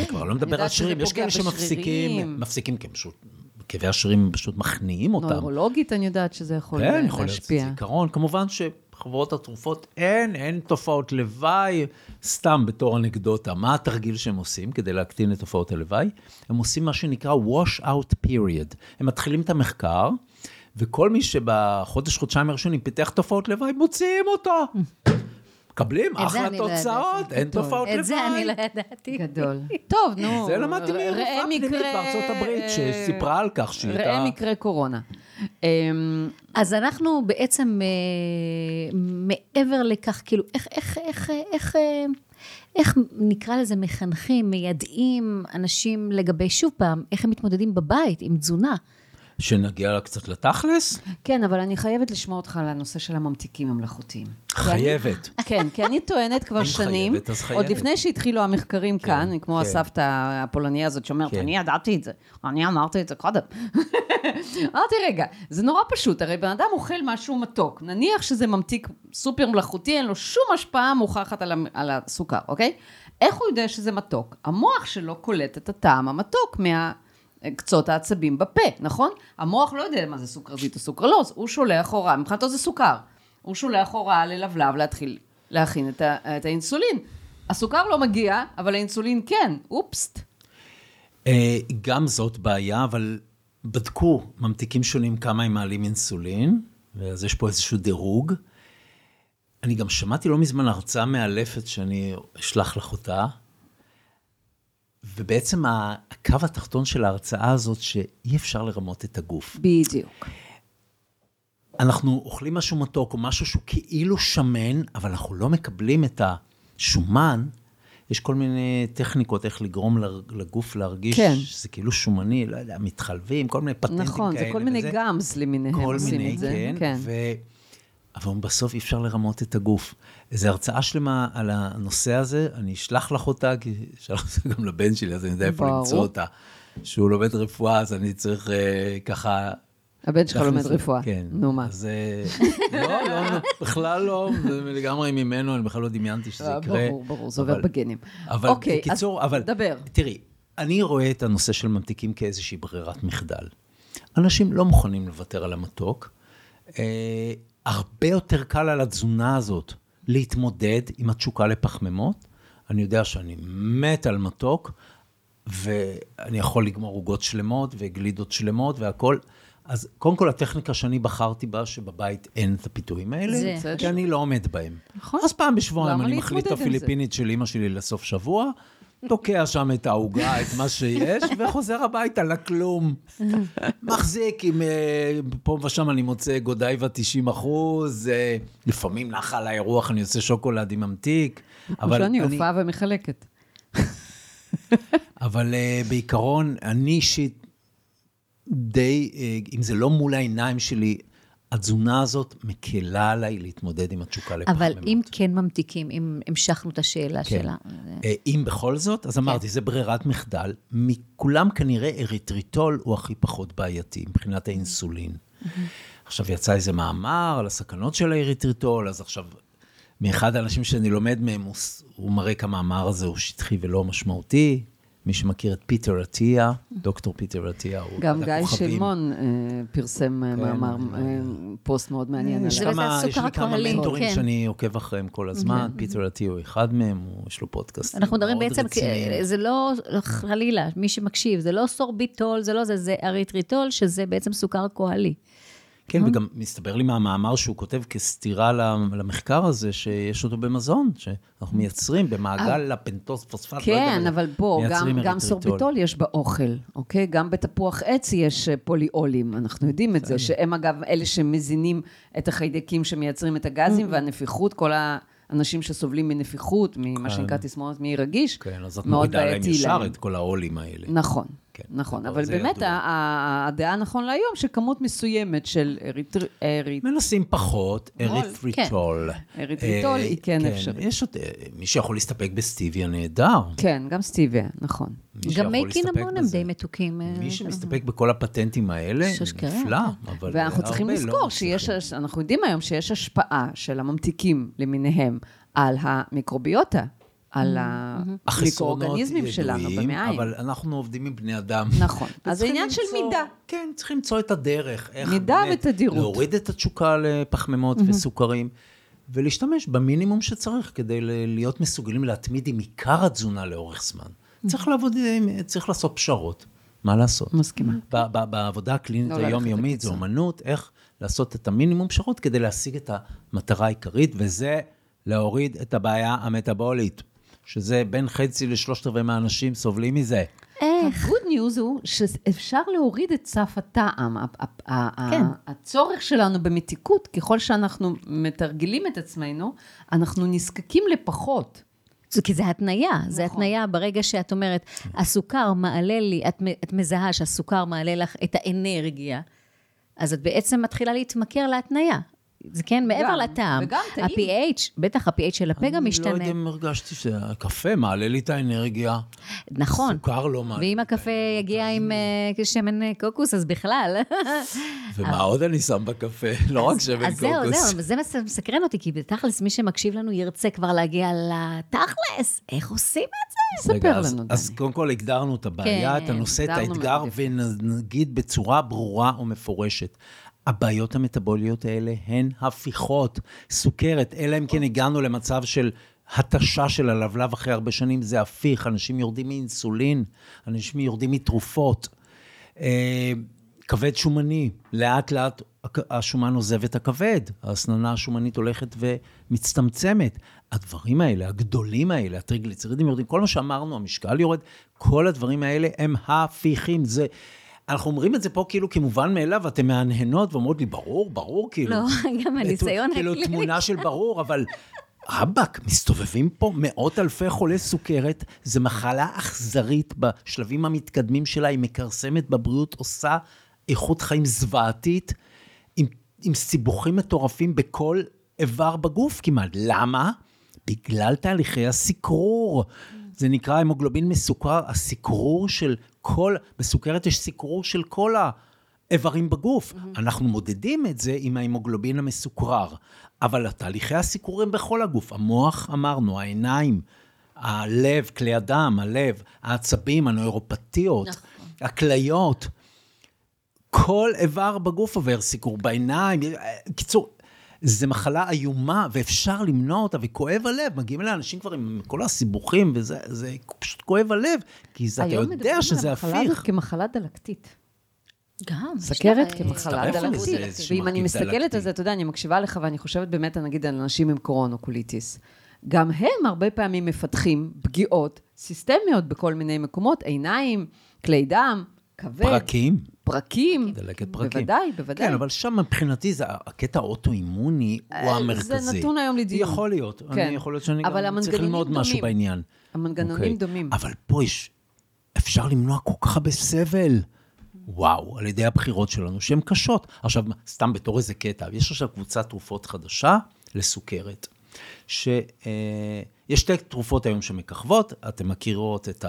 כבר לא מדבר על שרירים, יש כאלה שמפסיקים. מפסיקים כי הם פשוט, כאבי השרירים פשוט מכניעים אותם. נוירולוגית אני יודעת שזה יכול כן, אה, יכול להיות להשפיע. זיכרון. כמובן שחברות התרופות, אין, אין תופעות לוואי, סתם בתור אנקדוטה. מה התרגיל שהם עושים כדי להקטין את תופעות הלוואי? הם עושים מה שנקרא wash out period. הם מתחילים את המחקר, וכל מי שבחודש, חודשיים הראשונים פיתח תופעות לוואי, מוציאים אותו. מקבלים אחלה לא תוצאות. אין תופעות לוואי. את זה אני לא ידעתי. גדול. טוב, נו. זה למדתי מרופאה ראה פנימית בארצות הברית, שסיפרה על כך שהיא הייתה... ראה מקרה קורונה. אמ, אז אנחנו בעצם, אה, מעבר לכך, כאילו, איך, איך, איך, איך, אה, איך נקרא לזה מחנכים, מיידעים אנשים לגבי, שוב פעם, איך הם מתמודדים בבית עם תזונה. שנגיע קצת לתכלס? כן, אבל אני חייבת לשמוע אותך על הנושא של הממתיקים המלאכותיים. חייבת. כן, כי אני טוענת כבר שנים, חייבת, אז עוד חייבת. לפני שהתחילו המחקרים כאן, כמו כן. הסבתא הפולניה הזאת שאומרת, כן. אני ידעתי את זה, אני אמרתי את זה קודם. אמרתי, רגע, זה נורא פשוט, הרי בן אדם אוכל משהו מתוק, נניח שזה ממתיק סופר מלאכותי, אין לו שום השפעה מוכחת על על הסוכר, אוקיי? איך הוא יודע שזה מתוק? המוח שלו קולט את הטעם המתוק מה... קצות העצבים בפה, נכון? המוח לא יודע מה זה סוכרזית או סוכרלוז, הוא שולח הוראה, מבחינתו זה סוכר. הוא שולח הוראה ללבלב להתחיל להכין את, ה, את האינסולין. הסוכר לא מגיע, אבל האינסולין כן, אופסט. אה, גם זאת בעיה, אבל בדקו ממתיקים שונים כמה הם מעלים אינסולין, אז יש פה איזשהו דירוג. אני גם שמעתי לא מזמן הרצאה מאלפת שאני אשלח לך אותה, ובעצם הקו התחתון של ההרצאה הזאת, שאי אפשר לרמות את הגוף. בדיוק. אנחנו אוכלים משהו מתוק או משהו שהוא כאילו שמן, אבל אנחנו לא מקבלים את השומן. יש כל מיני טכניקות איך לגרום לגוף להרגיש כן. שזה כאילו שומני, לא יודע, מתחלבים, כל מיני פטנטים כאלה. נכון, זה כל מיני וזה. גאמס למיניהם כל עושים מיני, את זה. כן. כן. ו... אבל בסוף אי אפשר לרמות את הגוף. איזו הרצאה שלמה על הנושא הזה, אני אשלח לך אותה, כי אשלח אותה גם לבן שלי, אז אני יודע איפה. למצוא אותה. שהוא לומד רפואה, אז אני צריך אה, ככה הבן שלך לומד רפואה. כן. נו מה. אז אה, לא, לא, נו, בכלל לא, זה לגמרי ממנו, אני בכלל לא דמיינתי שזה אה, יקרה. ברור, ברור, זה עובר בגנים. אבל אוקיי, בקיצור, אבל... דבר. תראי, אני רואה את הנושא של ממתיקים כאיזושהי ברירת מחדל. אנשים לא מוכנים לוותר על המתוק, אה, הרבה יותר קל על התזונה הזאת להתמודד עם התשוקה לפחמימות. אני יודע שאני מת על מתוק, ואני יכול לגמור עוגות שלמות וגלידות שלמות והכול. אז קודם כל, הטכניקה שאני בחרתי בה, שבבית אין את הפיתויים האלה, זה- כי אני לא עומד בהם. נכון. אז פעם בשבועיים אני מחליט את זה? הפיליפינית של אימא שלי לסוף שבוע, תוקע שם את העוגה, את מה שיש, וחוזר הביתה לכלום. מחזיק עם, אה, פה ושם אני מוצא גודייבה 90 אחוז, אה, לפעמים נחה על האירוח, אני עושה שוקולד עם ממתיק. אבל שאני הופעה ומחלקת. אבל uh, בעיקרון, אני אישית די, uh, אם זה לא מול העיניים שלי, התזונה הזאת מקלה עליי להתמודד עם התשוקה לפחמימות. אבל אם כן ממתיקים, אם המשכנו את השאלה כן. שלה. אה, אם בכל זאת, אז אמרתי, זה ברירת מחדל. מכולם כנראה אריתריטול הוא הכי פחות בעייתי מבחינת האינסולין. עכשיו יצא איזה מאמר על הסכנות של האריתריטול, אז עכשיו, מאחד האנשים שאני לומד מהם, הוא, הוא מראה כמה המאמר הזה הוא שטחי ולא משמעותי. מי שמכיר את פיטר עטיה, דוקטור פיטר עטיה, הוא גם אחד גיא הכוכבים. שלמון אה, פרסם אה, מאמר, אה, פוסט מאוד מעניין יש עליו. לי כמה מנטורים כן. שאני עוקב אחריהם כל הזמן, פיטר עטיה הוא אחד מהם, יש לו פודקאסט. אנחנו מדברים מאוד בעצם. זה לא, חלילה, מי שמקשיב, זה לא סורביטול, זה לא זה, זה אריתריטול, שזה בעצם סוכר כוהלי. כן, וגם מסתבר לי מהמאמר שהוא כותב כסתירה למחקר הזה, שיש אותו במזון, שאנחנו מייצרים במעגל הפנטוס פוספט. לא כן, מה, אבל בוא, גם, גם. סורביטול יש באוכל, אוקיי? גם בתפוח עץ יש אה, פוליאולים, אנחנו יודעים את זה, שהם אגב אלה שמזינים את החיידקים שמייצרים את הגזים והנפיחות, כל האנשים שסובלים מנפיחות, ממה כן. שנקרא תסמונת מעי רגיש, כן, אז את מאוד מורידה להם בעייתי ישר להם. את כל העולים האלה. נכון, כן, נכון, אבל באמת הדעה נכון להיום, שכמות מסוימת של אריתר- ארית- מנסים פחות, אריתריטול. אריתריטול אה, היא כן אפשרית. יש עוד, אה, מי שיכול להסתפק בסטיביה נהדר. כן, גם סטיביה, נכון. גם מי קינמון הם. די מתוקים. אה, מי שמסתפק בכל הפטנטים האלה, נפלא, כן. אבל ואנחנו צריכים לא לזכור. שיש, אנחנו יודעים היום שיש השפעה של הממתיקים למיניהם על המיקרוביוטה, על המיקרואורגניזמים שלנו במעיים. אבל אנחנו עובדים עם בני אדם. נכון. אז זה עניין של מידה. כן, צריכים למצוא את הדרך. מידה ותדירות. להוריד את התשוקה לפחמימות וסוכרים, ולהשתמש במינימום שצריך כדי להיות מסוגלים להתמיד עם עיקר התזונה לאורך זמן. צריך לעבוד, צריך לעשות פשרות. מה לעשות? מסכימה. בעבודה הקלינית לא היומיומית, זו. אומנות, איך לעשות את המינימום פשרות כדי להשיג את המטרה העיקרית, וזה להוריד את הבעיה המטבולית, שזה בין חצי לשלושת רבעי מהאנשים סובלים מזה. איך? ה-good news הוא שאפשר להוריד את סף הטעם. כן. הצורך שלנו במתיקות, ככל שאנחנו מתרגלים את עצמנו, אנחנו נזקקים לפחות. זה כי זה התניה, זה נכון. התניה ברגע שאת אומרת, הסוכר מעלה לי, את, את מזהה שהסוכר מעלה לך את האנרגיה, אז את בעצם מתחילה להתמכר להתניה. זה כן, מעבר לטעם. וגם טעים. ה-pH, בטח ה-pH של הפה גם אני לא משתנה. יודע אם הרגשתי שהקפה מעלה לי את האנרגיה. נכון. סוכר לא מעלה. ואם הקפה יגיע עם אה, שמן אה, קוקוס, אז בכלל. ומה עוד אני שם בקפה? לא רק שמן אז זהו, קוקוס. זהו, זה מס- מסקרן אותי, כי בתכלס, מי שמקשיב לנו ירצה כבר להגיע לתכלס. איך עושים את זה? ספר אז- לנו, אז דני. קודם כל הגדרנו את הבעיה, כן, את הנושא, את האתגר. ונגיד בצורה ברורה ומפורשת. הבעיות המטבוליות האלה הן הפיכות, סוכרת, אלא אם כן הגענו למצב של התשה של הלבלב אחרי הרבה שנים, זה הפיך, אנשים יורדים מאינסולין, אנשים יורדים מתרופות. אה, כבד שומני, לאט לאט השומן עוזב את הכבד, ההסננה השומנית הולכת ומצטמצמת. הדברים האלה, הגדולים האלה, הטריגליצרידים יורדים, כל מה שאמרנו, המשקל יורד, כל הדברים האלה הם הפיכים. זה, אנחנו אומרים את זה פה כאילו כמובן מאליו, ואתן מהנהנות ואומרות לי, ברור, ברור, כאילו. לא, גם הניסיון כאילו הקליני. תמונה של ברור, אבל רבאק, מסתובבים פה מאות אלפי חולי סוכרת, זו מחלה אכזרית בשלבים המתקדמים שלה, היא מכרסמת בבריאות, עושה איכות חיים זוועתית, עם, עם סיבוכים מטורפים בכל איבר בגוף כמעט. למה? בגלל תהליכי הסיקרור. זה נקרא המוגלובין מסוכר, הסיקרור של כל, בסוכרת יש סיקרור של כל ה... איברים בגוף. Mm-hmm. אנחנו מודדים את זה עם ההמוגלובין המסוקרר, אבל התהליכי הסיקור הם בכל הגוף. המוח, אמרנו, העיניים, הלב, כלי הדם, הלב, העצבים, הנוירופתיות, הכליות. כל איבר בגוף עובר סיקור, בעיניים, קיצור, זה מחלה איומה, ואפשר למנוע אותה, וכואב הלב, מגיעים אליה אנשים כבר עם כל הסיבוכים, וזה זה פשוט כואב הלב, כי זה, אתה יודע שזה הפיך. היום מדברים על המחלה הזאת כמחלה דלקתית. גם. סכרת לה- כמחלה דלקתית. ואם אני מסתכלת. על זה, אתה יודע, אני מקשיבה לך ואני חושבת באמת, נגיד, על אנשים עם קורונוקוליטיס. גם הם הרבה פעמים מפתחים פגיעות סיסטמיות בכל מיני מקומות, עיניים, כלי דם, כבד, פרקים. פרקים. דלקת פרקים. בוודאי, בוודאי. כן, אבל שם מבחינתי זה, הקטע האוטואימוני הוא אה, המרכזי. זה נתון היום לדיון. יכול להיות. כן. אני יכול להיות שאני אבל גם צריך ללמוד משהו דומים. בעניין. המנגנונים אוקיי. דומים. אבל פה יש, אפשר למנוע כל כך הרבה סבל. וואו, על ידי הבחירות שלנו, שהן קשות. עכשיו, סתם בתור איזה קטע, יש עכשיו קבוצת תרופות חדשה לסוכרת. שיש שתי תרופות היום שמככבות, אתן מכירות את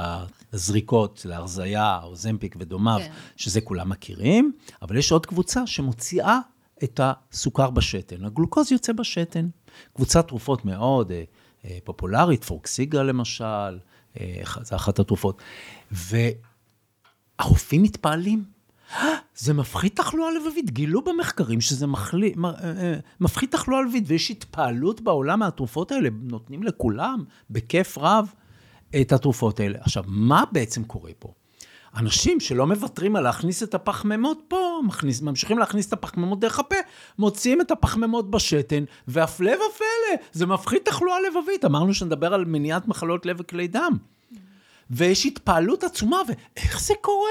הזריקות להרזייה, או זמפיק ודומיו, כן. שזה כולם מכירים, אבל יש עוד קבוצה שמוציאה את הסוכר בשתן. הגלוקוז יוצא בשתן. קבוצת תרופות מאוד אה, אה, פופולרית, פורקסיגה למשל, אה, זו אחת התרופות. והרופאים מתפעלים. "אה, זה מפחית תחלואה לבבית, גילו במחקרים שזה מחלי, אה, אה, מפחית תחלואה לבבית, ויש התפעלות בעולם מהתרופות האלה, נותנים לכולם בכיף רב את התרופות האלה. עכשיו, מה בעצם קורה פה? אנשים שלא מוותרים על להכניס את הפחמימות פה, מכניס, ממשיכים להכניס את הפחמימות דרך הפה, מוציאים את הפחמימות בשתן, והפלא ופלא, זה מפחית תחלואה לבבית. אמרנו שנדבר על מניעת מחלות לב וכלי דם. ויש התפעלות עצומה, ואיך זה קורה?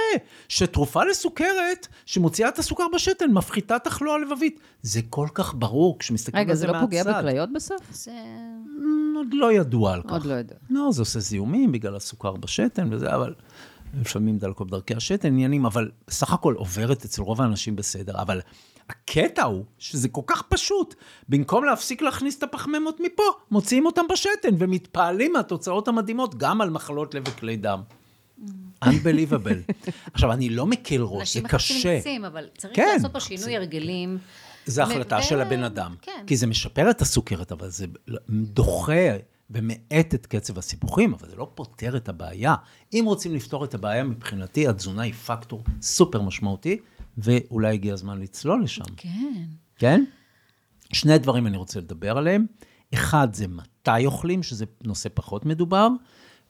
שתרופה לסוכרת, שמוציאה את הסוכר בשתן, מפחיתה תחלואה לבבית. זה כל כך ברור כשמסתכלים רגע, על זה זה לא מהצד. פוגע בכליות בסוף? זה... עוד לא ידוע על כך. עוד לא יודע. לא, זה עושה זיהומים בגלל הסוכר בשתן וזה, אבל לפעמים דלקות בדרכי השתן, עניינים, אבל בסך הכל עוברת אצל רוב האנשים בסדר. אבל הקטע הוא שזה כל כך פשוט. במקום להפסיק להכניס את הפחמימות מפה, מוציאים אותם בשתן ומתפעלים מהתוצאות המדהימות גם על מחלות לב וכלי דם. Unbelievable. עכשיו, אני לא מקל ראש, זה אנשים קשה. מחפשים ניסים, אבל צריך כן. לעשות פה שינוי הרגלים. זה החלטה ו- של הבן אדם. כן. כי זה משפר את הסוכרת, אבל זה דוחה ומאט את קצב הסיפוחים, אבל זה לא פותר את הבעיה. אם רוצים לפתור את הבעיה, מבחינתי, התזונה היא פקטור סופר משמעותי, ואולי הגיע הזמן לצלול לשם. כן. כן? שני דברים אני רוצה לדבר עליהם. אחד זה מתי אוכלים, שזה נושא פחות מדובר,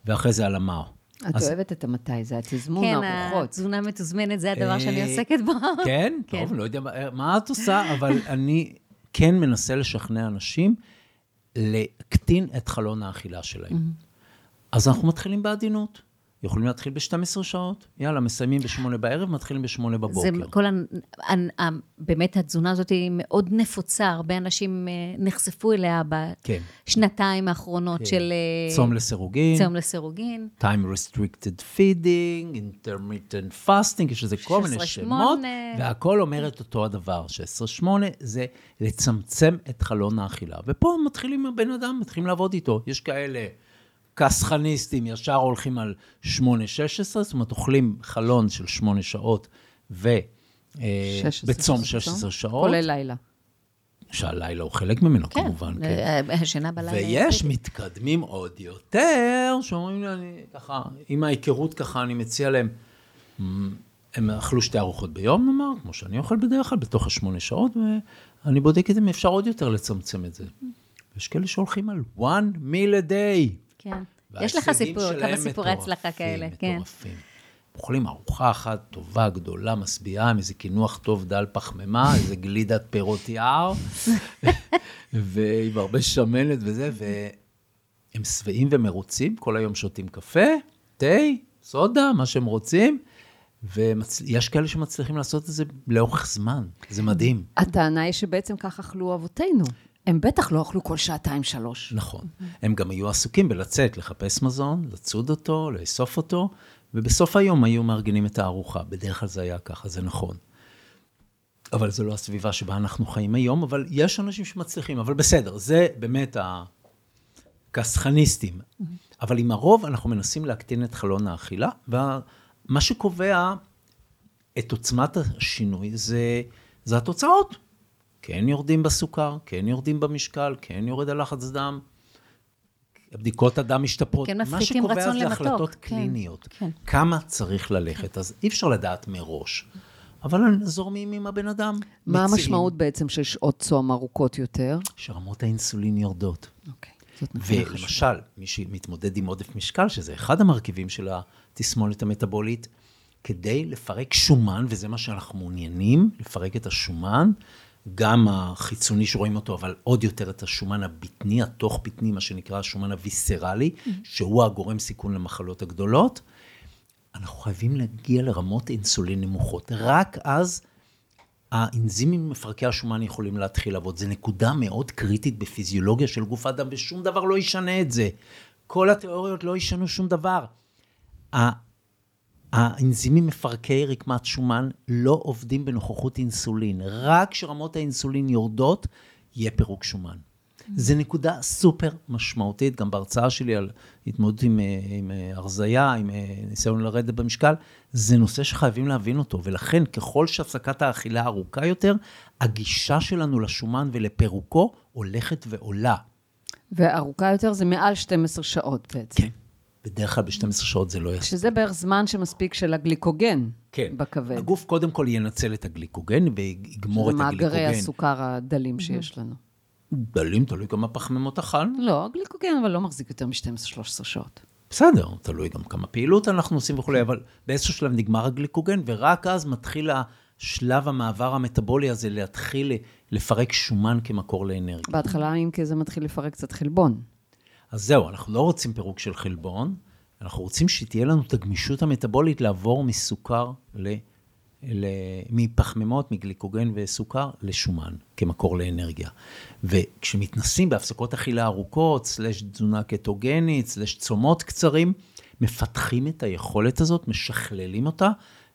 ואחרי זה על המהו. את אז- אוהבת את המתי, זה התזמון, כן, הארוחות. התזונה מתוזמנת, זה הדבר שאני אה, עוסקת בו. כן? כן. טוב, לא יודע מה- מה את עושה, אבל אני כן מנסה לשכנע אנשים להקטין את חלון האכילה שלהם. אז אנחנו מתחילים בעדינות. יכולים להתחיל ב-12 שעות, יאללה, מסיימים ב-8 בערב, מתחילים ב-8 זה בבוקר. כל ה... ה- ה- באמת התזונה הזאת היא מאוד נפוצה, הרבה אנשים אה, נחשפו אליה כן. בשנתיים האחרונות של... אה, צום לסירוגין, צום לסירוגין. time restricted feeding, intermittent fasting, יש לזה כל מיני 16-8. שמות, והכל אומר את אותו הדבר. 16-8 זה לצמצם את חלון האכילה. ופה מתחילים הבן אדם, מתחילים לעבוד איתו. יש כאלה כסחניסטים, ישר הולכים על 8-16, זאת אומרת, אוכלים חלון של 8 שעות, ו... אה, 16 בצום שעות. 16 שעות, כולל לילה. שהלילה הוא חלק ממנו כן, כמובן, כן. אה, השינה בלילה. ויש מתקדמים עוד יותר, שאומרים לי, אני ככה, עם ההיכרות ככה, אני מציע להם, "מ, הם אכלו שתי ארוחות ביום, נאמר, כמו שאני אוכל בדרך כלל, בתוך השמונה שעות, ואני בודק את זה אם אפשר עוד יותר לצמצם את זה. יש כאלה שהולכים על one meal a day. כן. יש לך סיפור, כמה סיפורי הצלחה מטורפים, כאלה, כן. מטורפים. אוכלים ארוחה אחת טובה, גדולה, משביעה, עם איזה קינוח טוב דל פחמימה, איזה גלידת פירות יער, ועם הרבה שמנת וזה, והם שבעים ומרוצים, כל היום שותים קפה, תה, סודה, מה שהם רוצים, ויש כאלה שמצליחים לעשות את זה לאורך זמן, זה מדהים. הטענה היא שבעצם כך אכלו אבותינו. הם בטח לא אכלו כל שעתיים-שלוש. נכון. הם גם היו עסוקים בלצאת, לחפש מזון, לצוד אותו, לאסוף אותו, ובסוף היום היו מארגנים את הארוחה. בדרך כלל זה היה ככה, זה נכון. אבל זו לא הסביבה שבה אנחנו חיים היום, אבל יש אנשים שמצליחים, אבל בסדר, זה באמת הכסחניסטים. אבל עם הרוב אנחנו מנסים להקטין את חלון האכילה, ומה שקובע את עוצמת השינוי זה, זה התוצאות. כן יורדים בסוכר, כן יורדים במשקל, כן יורד הלחץ דם, בדיקות הדם משתפרות. כן מה מפחיתים שקובע רצון זה למתוק, החלטות כן, קליניות. כן. כמה צריך ללכת, אז אי אפשר לדעת מראש. אבל זורמים עם הבן אדם. מה מציעים המשמעות בעצם של שעות צום ארוכות יותר? שרמות האינסולין יורדות. אוקיי, זאת. ולמשל, מי שמתמודד עם עודף משקל, שזה אחד המרכיבים של התסמונת המטבולית, כדי לפרק שומן, וזה מה שאנחנו מעוניינים, לפרק את השומן, גם החיצוני שרואים אותו, אבל עוד יותר את השומן הבטני, התוך-בטני, מה שנקרא השומן הוויסרלי, שהוא הגורם סיכון למחלות הגדולות. אנחנו חייבים להגיע לרמות אינסולין נמוכות. רק אז האנזימים מפרקי השומן יכולים להתחיל לעבוד. זו נקודה מאוד קריטית בפיזיולוגיה של גוף האדם, ושום דבר לא ישנה את זה. כל התיאוריות לא ישנו שום דבר. האנזימים מפרקי רקמת שומן לא עובדים בנוכחות אינסולין. רק כשרמות האינסולין יורדות, יהיה פירוק שומן. זו נקודה סופר משמעותית, גם בהרצאה שלי על התמודדות עם, אה, עם אה, הרזייה, עם אה, ניסיון לרדת במשקל, זה נושא שחייבים להבין אותו, ולכן ככל שהפסקת האכילה ארוכה יותר, הגישה שלנו לשומן ולפירוקו הולכת ועולה. וארוכה יותר זה מעל 12 שעות בעצם. כן. בדרך כלל ב-12 שעות זה לא יספיק. שזה בערך זמן שמספיק של הגליקוגן כן. בכבד. הגוף קודם כל ינצל את הגליקוגן ויגמור את זה מאגרי הגליקוגן. הסוכר הדלים שיש לנו. דלים, תלוי כמה פחמימות אכלנו. לא, הגליקוגן אבל לא מחזיק יותר מ-12-13 שעות. בסדר, תלוי גם כמה פעילות אנחנו עושים וכולי, אבל באיזשהו שלב נגמר הגליקוגן, ורק אז מתחיל השלב המעבר המטאבולי הזה להתחיל לפרק שומן כמקור לאנרגיה. בהתחלה, אם כי זה מתחיל לפרק קצת חלבון. אז זהו, אנחנו לא רוצים פירוק של חלבון, אנחנו רוצים שתהיה לנו את הגמישות המטאבולית לעבור מסוכר ל... ל... מפחמימות, מגליקוגן וסוכר, לשומן, כמקור לאנרגיה. וכשמתנסים בהפסקות אכילה ארוכות, סלש תזונה קטוגנית, סלש צומות קצרים, מפתחים את היכולת הזאת, משכללים אותה,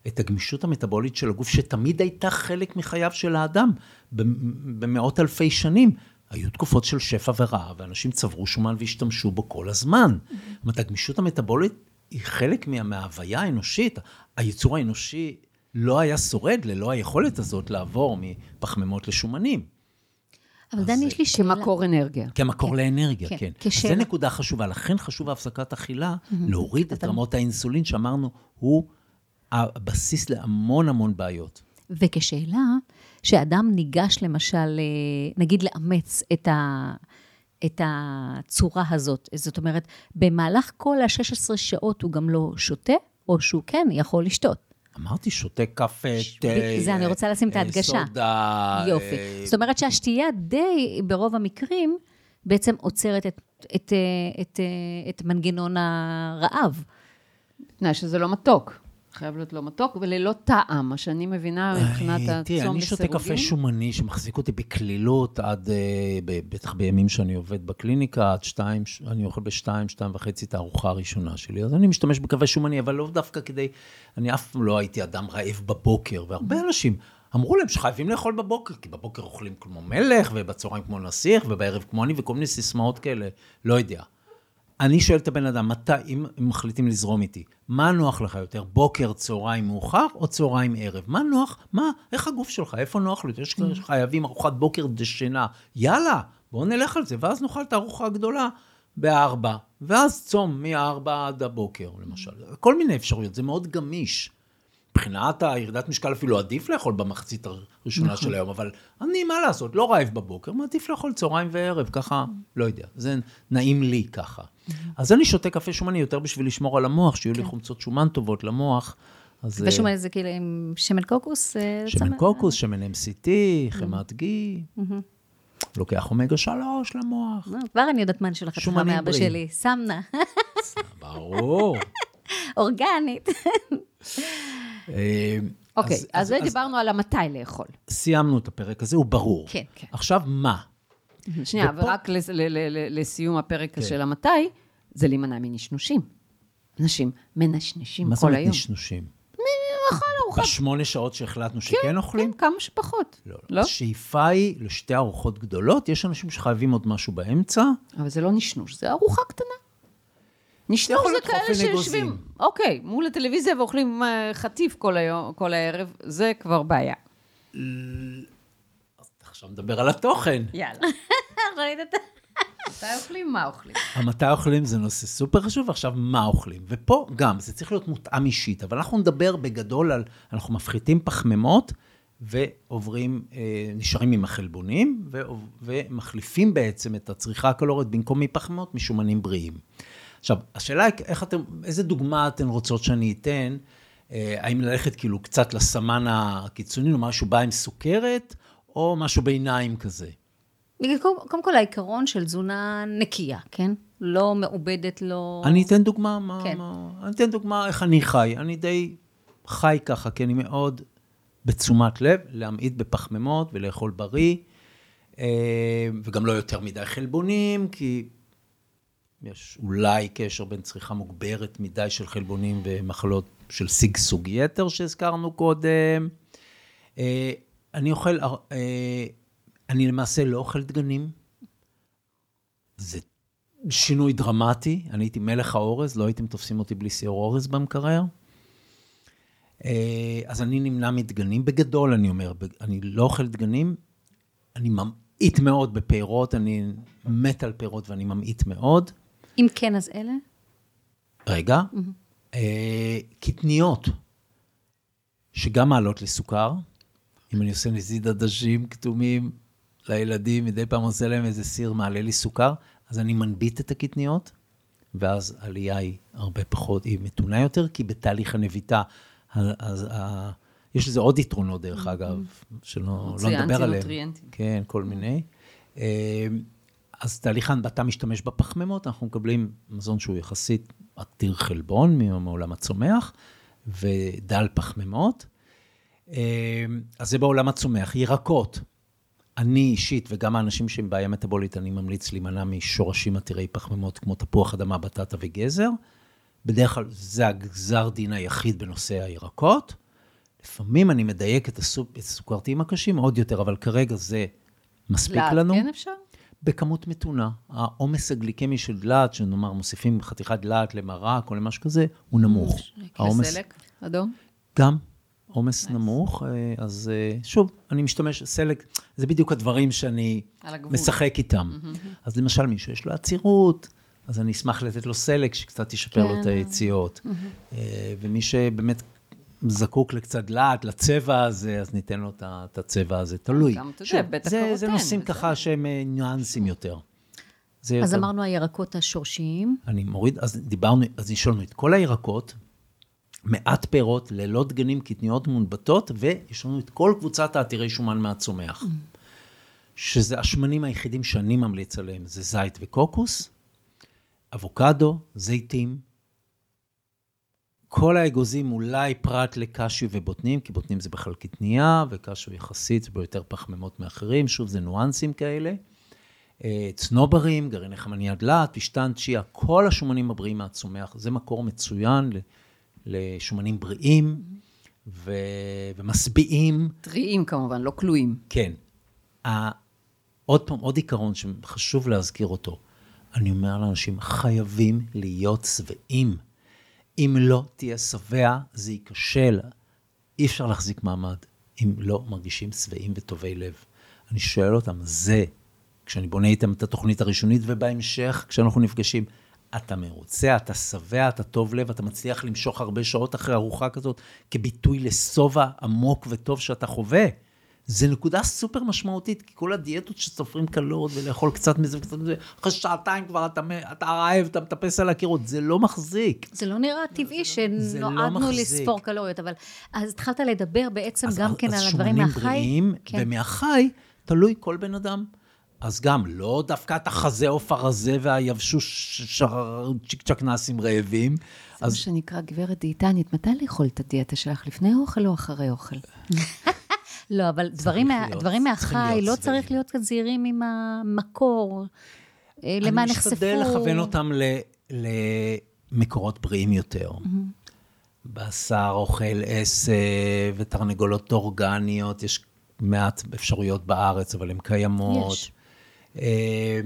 את הגמישות המטאבולית של הגוף, שתמיד הייתה חלק מחייו של האדם, במאות אלפי שנים. היו תקופות של שפע ורעב, ואנשים צברו שומן והשתמשו בו כל הזמן. זאת אומרת, הגמישות המטאבולית היא חלק מה, מההוויה האנושית. היצור האנושי לא היה שורד ללא היכולת הזאת לעבור מפחמימות לשומנים. אבל דני, יש לי שאלה. כמקור אנרגיה. כמקור לאנרגיה, כן, כן. כשאלה. זו נקודה חשובה, לכן חשוב הפסקת אכילה, להוריד את רמות האינסולין, שאמרנו, הוא הבסיס להמון המון בעיות. וכשאלה, שאדם ניגש למשל, אה, נגיד לאמץ את, ה, את הצורה הזאת, זאת אומרת, במהלך כל ה-16 שעות הוא גם לא שותה, או שהוא כן יכול לשתות. אמרתי, שותה קפה, תה, זה אני רוצה לשים את אה, ההדגשה. סודה. יופי. אה, זאת אומרת שהשתייה די, ברוב המקרים, בעצם עוצרת את, את, אה, את, אה, את מנגנון הרעב. תנאי שזה לא מתוק. חייב להיות לא מתוק וללא טעם, מה שאני מבינה מבחינת אה, תראי, הצום אני שותה קפה. שומני שמחזיק אותי בקלילות עד, אה, בטח בימים שאני עובד בקליניקה, עד שתיים, אני אוכל בשתיים, שתיים וחצי את הארוחה הראשונה שלי. אז אני משתמש בקפה שומני, אבל לא דווקא כדי, אני אף לא הייתי אדם רעב בבוקר, והרבה אנשים אמרו להם שחייבים לאכול בבוקר, כי בבוקר אוכלים כמו מלך, ובצהריים כמו נסיך, ובערב כמו אני, וכל מיני סיסמאות כאלה, לא יודע. אני שואל את הבן אדם, מתי, אם מחליטים לזרום איתי, מה נוח לך יותר, בוקר, צהריים, מאוחר, או צהריים, ערב? מה נוח? מה, איך הגוף שלך, איפה נוח לי? יש כאלה שחייבים ארוחת בוקר דשנה, יאללה, בואו נלך על זה, ואז נאכל את הארוחה הגדולה בארבע, ואז צום מארבע עד הבוקר, למשל. כל מיני אפשרויות, זה מאוד גמיש. מבחינת הירידת משקל אפילו עדיף לאכול במחצית הראשונה של היום, אבל אני, מה לעשות, לא רעב בבוקר, מעדיף לאכול צהריים וערב, ככה, לא יודע, זה נעים לי ככה. אז אני שותה קפה שומני יותר בשביל לשמור על המוח, שיהיו לי חומצות שומן טובות למוח. אז, אה, ושומע איזה כאילו עם שמן קוקוס? אה, שמן קוקוס, שמן MCT, חמת גי, לוקח אומגה 3 למוח, אה, כבר אני יודעת מה אני שולחת לך מאבא. שלי, סמנה, ברור. אורגנית. אה, אוקיי, אז זה דיברנו על המתי לאכול. סיימנו את הפרק הזה, הוא ברור. כן, כן. עכשיו, מה? שנייה, ופה- ורק לס- ל- ל- ל- לסיום הפרק כן. של המתי, זה להימנע מנשנושים. אנשים מנשנשים מה זאת כל אומרת היום. נשנושים? אוכל ארוחה. בשמונה שעות שהחלטנו שכן אוכלים? כן, כמה שפחות. לא. לא? השאיפה היא לשתי ארוחות גדולות, יש אנשים שחייבים עוד משהו באמצע. אבל זה לא נשנוש, זה ארוחה קטנה. זה להיות כאלה שיושבים. אוקיי, מול הטלוויזיה ואוכלים אה, חטיף כל היום, כל הערב, זה כבר בעיה. עכשיו נדבר על התוכן. יאללה. ראית את מתי אוכלים, מה אוכלים. מתי אוכלים זה נושא סופר חשוב, עכשיו מה אוכלים. ופה גם, זה צריך להיות מותאם אישית, אבל אנחנו נדבר בגדול על, אנחנו מפחיתים פחמימות ועוברים, אה, נשארים עם החלבונים, ו, ומחליפים בעצם את הצריכה הקלורית במקום מפחמימות משומנים בריאים. עכשיו, השאלה היא, איך אתם, איזה דוגמה אתן רוצות שאני אתן? אה, האם ללכת כאילו קצת לסמן הקיצוני, או משהו בא עם סוכרת, או משהו ביניים כזה? קודם כל העיקרון של תזונה נקייה, כן? לא מעובדת, לא... אני אתן דוגמה, מה, כן. מה, אני אתן דוגמה איך אני חי. אני די חי ככה, כי אני מאוד בתשומת לב, להמעיט בפחמימות ולאכול בריא, אה, וגם לא יותר מדי חלבונים, כי יש אולי קשר בין צריכה מוגברת מדי של חלבונים ומחלות של שגשוג יתר שהזכרנו קודם. אה, אני אוכל, אה, אני למעשה לא אוכל דגנים. זה שינוי דרמטי. אני הייתי מלך האורז, לא הייתם תופסים אותי בלי סיור אורז במקרר. אה, אז אני נמנע מדגנים. בגדול, אני אומר, אני לא אוכל דגנים. אני ממעיט מאוד בפירות, אני מת על פירות ואני ממעיט מאוד. אם כן, אז אלה? רגע. אה, קטניות, שגם מעלות לי סוכר. אם אני עושה נזיד עדשים כתומים לילדים, מדי פעם עושה להם איזה סיר, מעלה לי סוכר, אז אני מנביט את הקטניות, ואז העלייה היא הרבה פחות, היא מתונה יותר, כי בתהליך הנביטה, אז ה... יש לזה עוד יתרונות, דרך mm-hmm. אגב, שלא לא נדבר עליהם. כן, כל מיני. אז תהליך ההנבטה משתמש בפחמימות, אנחנו מקבלים מזון שהוא יחסית עתיר חלבון מעולם הצומח, ודל פחמימות. אה, אז זה בעולם הצומח. ירקות, אני אישית, וגם האנשים שהם בעיה מטבולית, אני ממליץ להימנע משורשים עתירי פחמימות, כמו תפוח אדמה, בטטה וגזר. בדרך כלל זה הגזר דין היחיד בנושא הירקות. לפעמים אני מדייק את הסוכרתיים הקשים עוד יותר, אבל כרגע זה מספיק לנו. כן אפשר? בכמות מתונה. העומס הגליקמי של דלעת, שנאמר מוסיפים חתיכת דלעת למרק או למשהו כזה, הוא נמוך. וסלק אדום? גם. עומס כן. נמוך, אה, אז אה, שוב, אני משתמש, סלק, זה בדיוק הדברים שאני משחק איתם. אז למשל, מי שיש לו עצירות, אז אני אשמח לתת לו סלק, שקצת ישפר לו את כן. היציאות. אה, ומי שבאמת זקוק לקצת דלעת, לצבע הזה, אז ניתן לו את הצבע הזה, תלוי. גם, אתה יודע, בטח קרוטן. זה נושאים ככה שהם ניואנסים יותר. אז אמרנו הירקות השורשיים. אני מוריד, אז דיברנו, אז נשאלנו את כל הירקות, מעט פירות, ללא דגנים, קטניות מונבטות, ויש לנו את כל קבוצת העתירי שומן מהצומח. שזה השמנים היחידים שאני ממליץ עליהם, זה זית וקוקוס, אבוקדו, זיתים, כל האגוזים אולי פרט לקשיו ובוטנים, כי בוטנים זה בכלל קטנייה, וקשיו יחסית ביותר פחמימות מאחרים, שוב, זה ניואנסים כאלה. אה, צנוברים, גרעיני חמניה דלת, פשטן, צ'יה, כל השומנים הבריאים מהצומח, זה מקור מצוין לשומנים בריאים ו... ומשביעים. טריים כמובן, לא כלואים. כן. עוד פעם, עוד עיקרון שחשוב להזכיר אותו. אני אומר לאנשים, חייבים להיות שבעים. אם לא תהיה שבע, זה ייכשל. אי אפשר להחזיק מעמד אם לא מרגישים שבעים וטובי לב. אני שואל אותם, זה, כשאני בונה איתם את התוכנית הראשונית, ובהמשך, כשאנחנו נפגשים, אתה מרוצה, אתה שבע, אתה טוב לב, אתה מצליח למשוך הרבה שעות אחרי ארוחה כזאת, כביטוי לשובע עמוק וטוב שאתה חווה. זה נקודה סופר משמעותית, כי כל הדיאטות שסופרים קלוריות ולאכול קצת מזה וקצת מזה, אחרי שעתיים כבר אתה, אתה רעב, אתה מטפס על הקירות, זה לא מחזיק. זה לא נראה טבעי לא שנועדנו לא לספור קלוריות, אבל אז התחלת לדבר בעצם גם כן על הדברים מהחי. אז שומנים בריאים, כן. ומהחי תלוי כל בן אדם. אז גם, לא דווקא את החזה עוף הרזה והיבשוש צ'יק צ'ק נעשים רעבים. זה אז... מה שנקרא, גברת דיאטנית, מתי לאכול את הדיאטה שלך? לפני אוכל או אחרי אוכל? לא, אבל דברים, מה, להיות, דברים מהחי, לא צריך להיות כאן זהירים עם המקור, אה, למה נחשפו. אני משתדל לכוון אותם ל, למקורות בריאים יותר. Mm-hmm. בשר, אוכל עשב ותרנגולות אורגניות, יש מעט אפשרויות בארץ, אבל הן קיימות. יש. אה,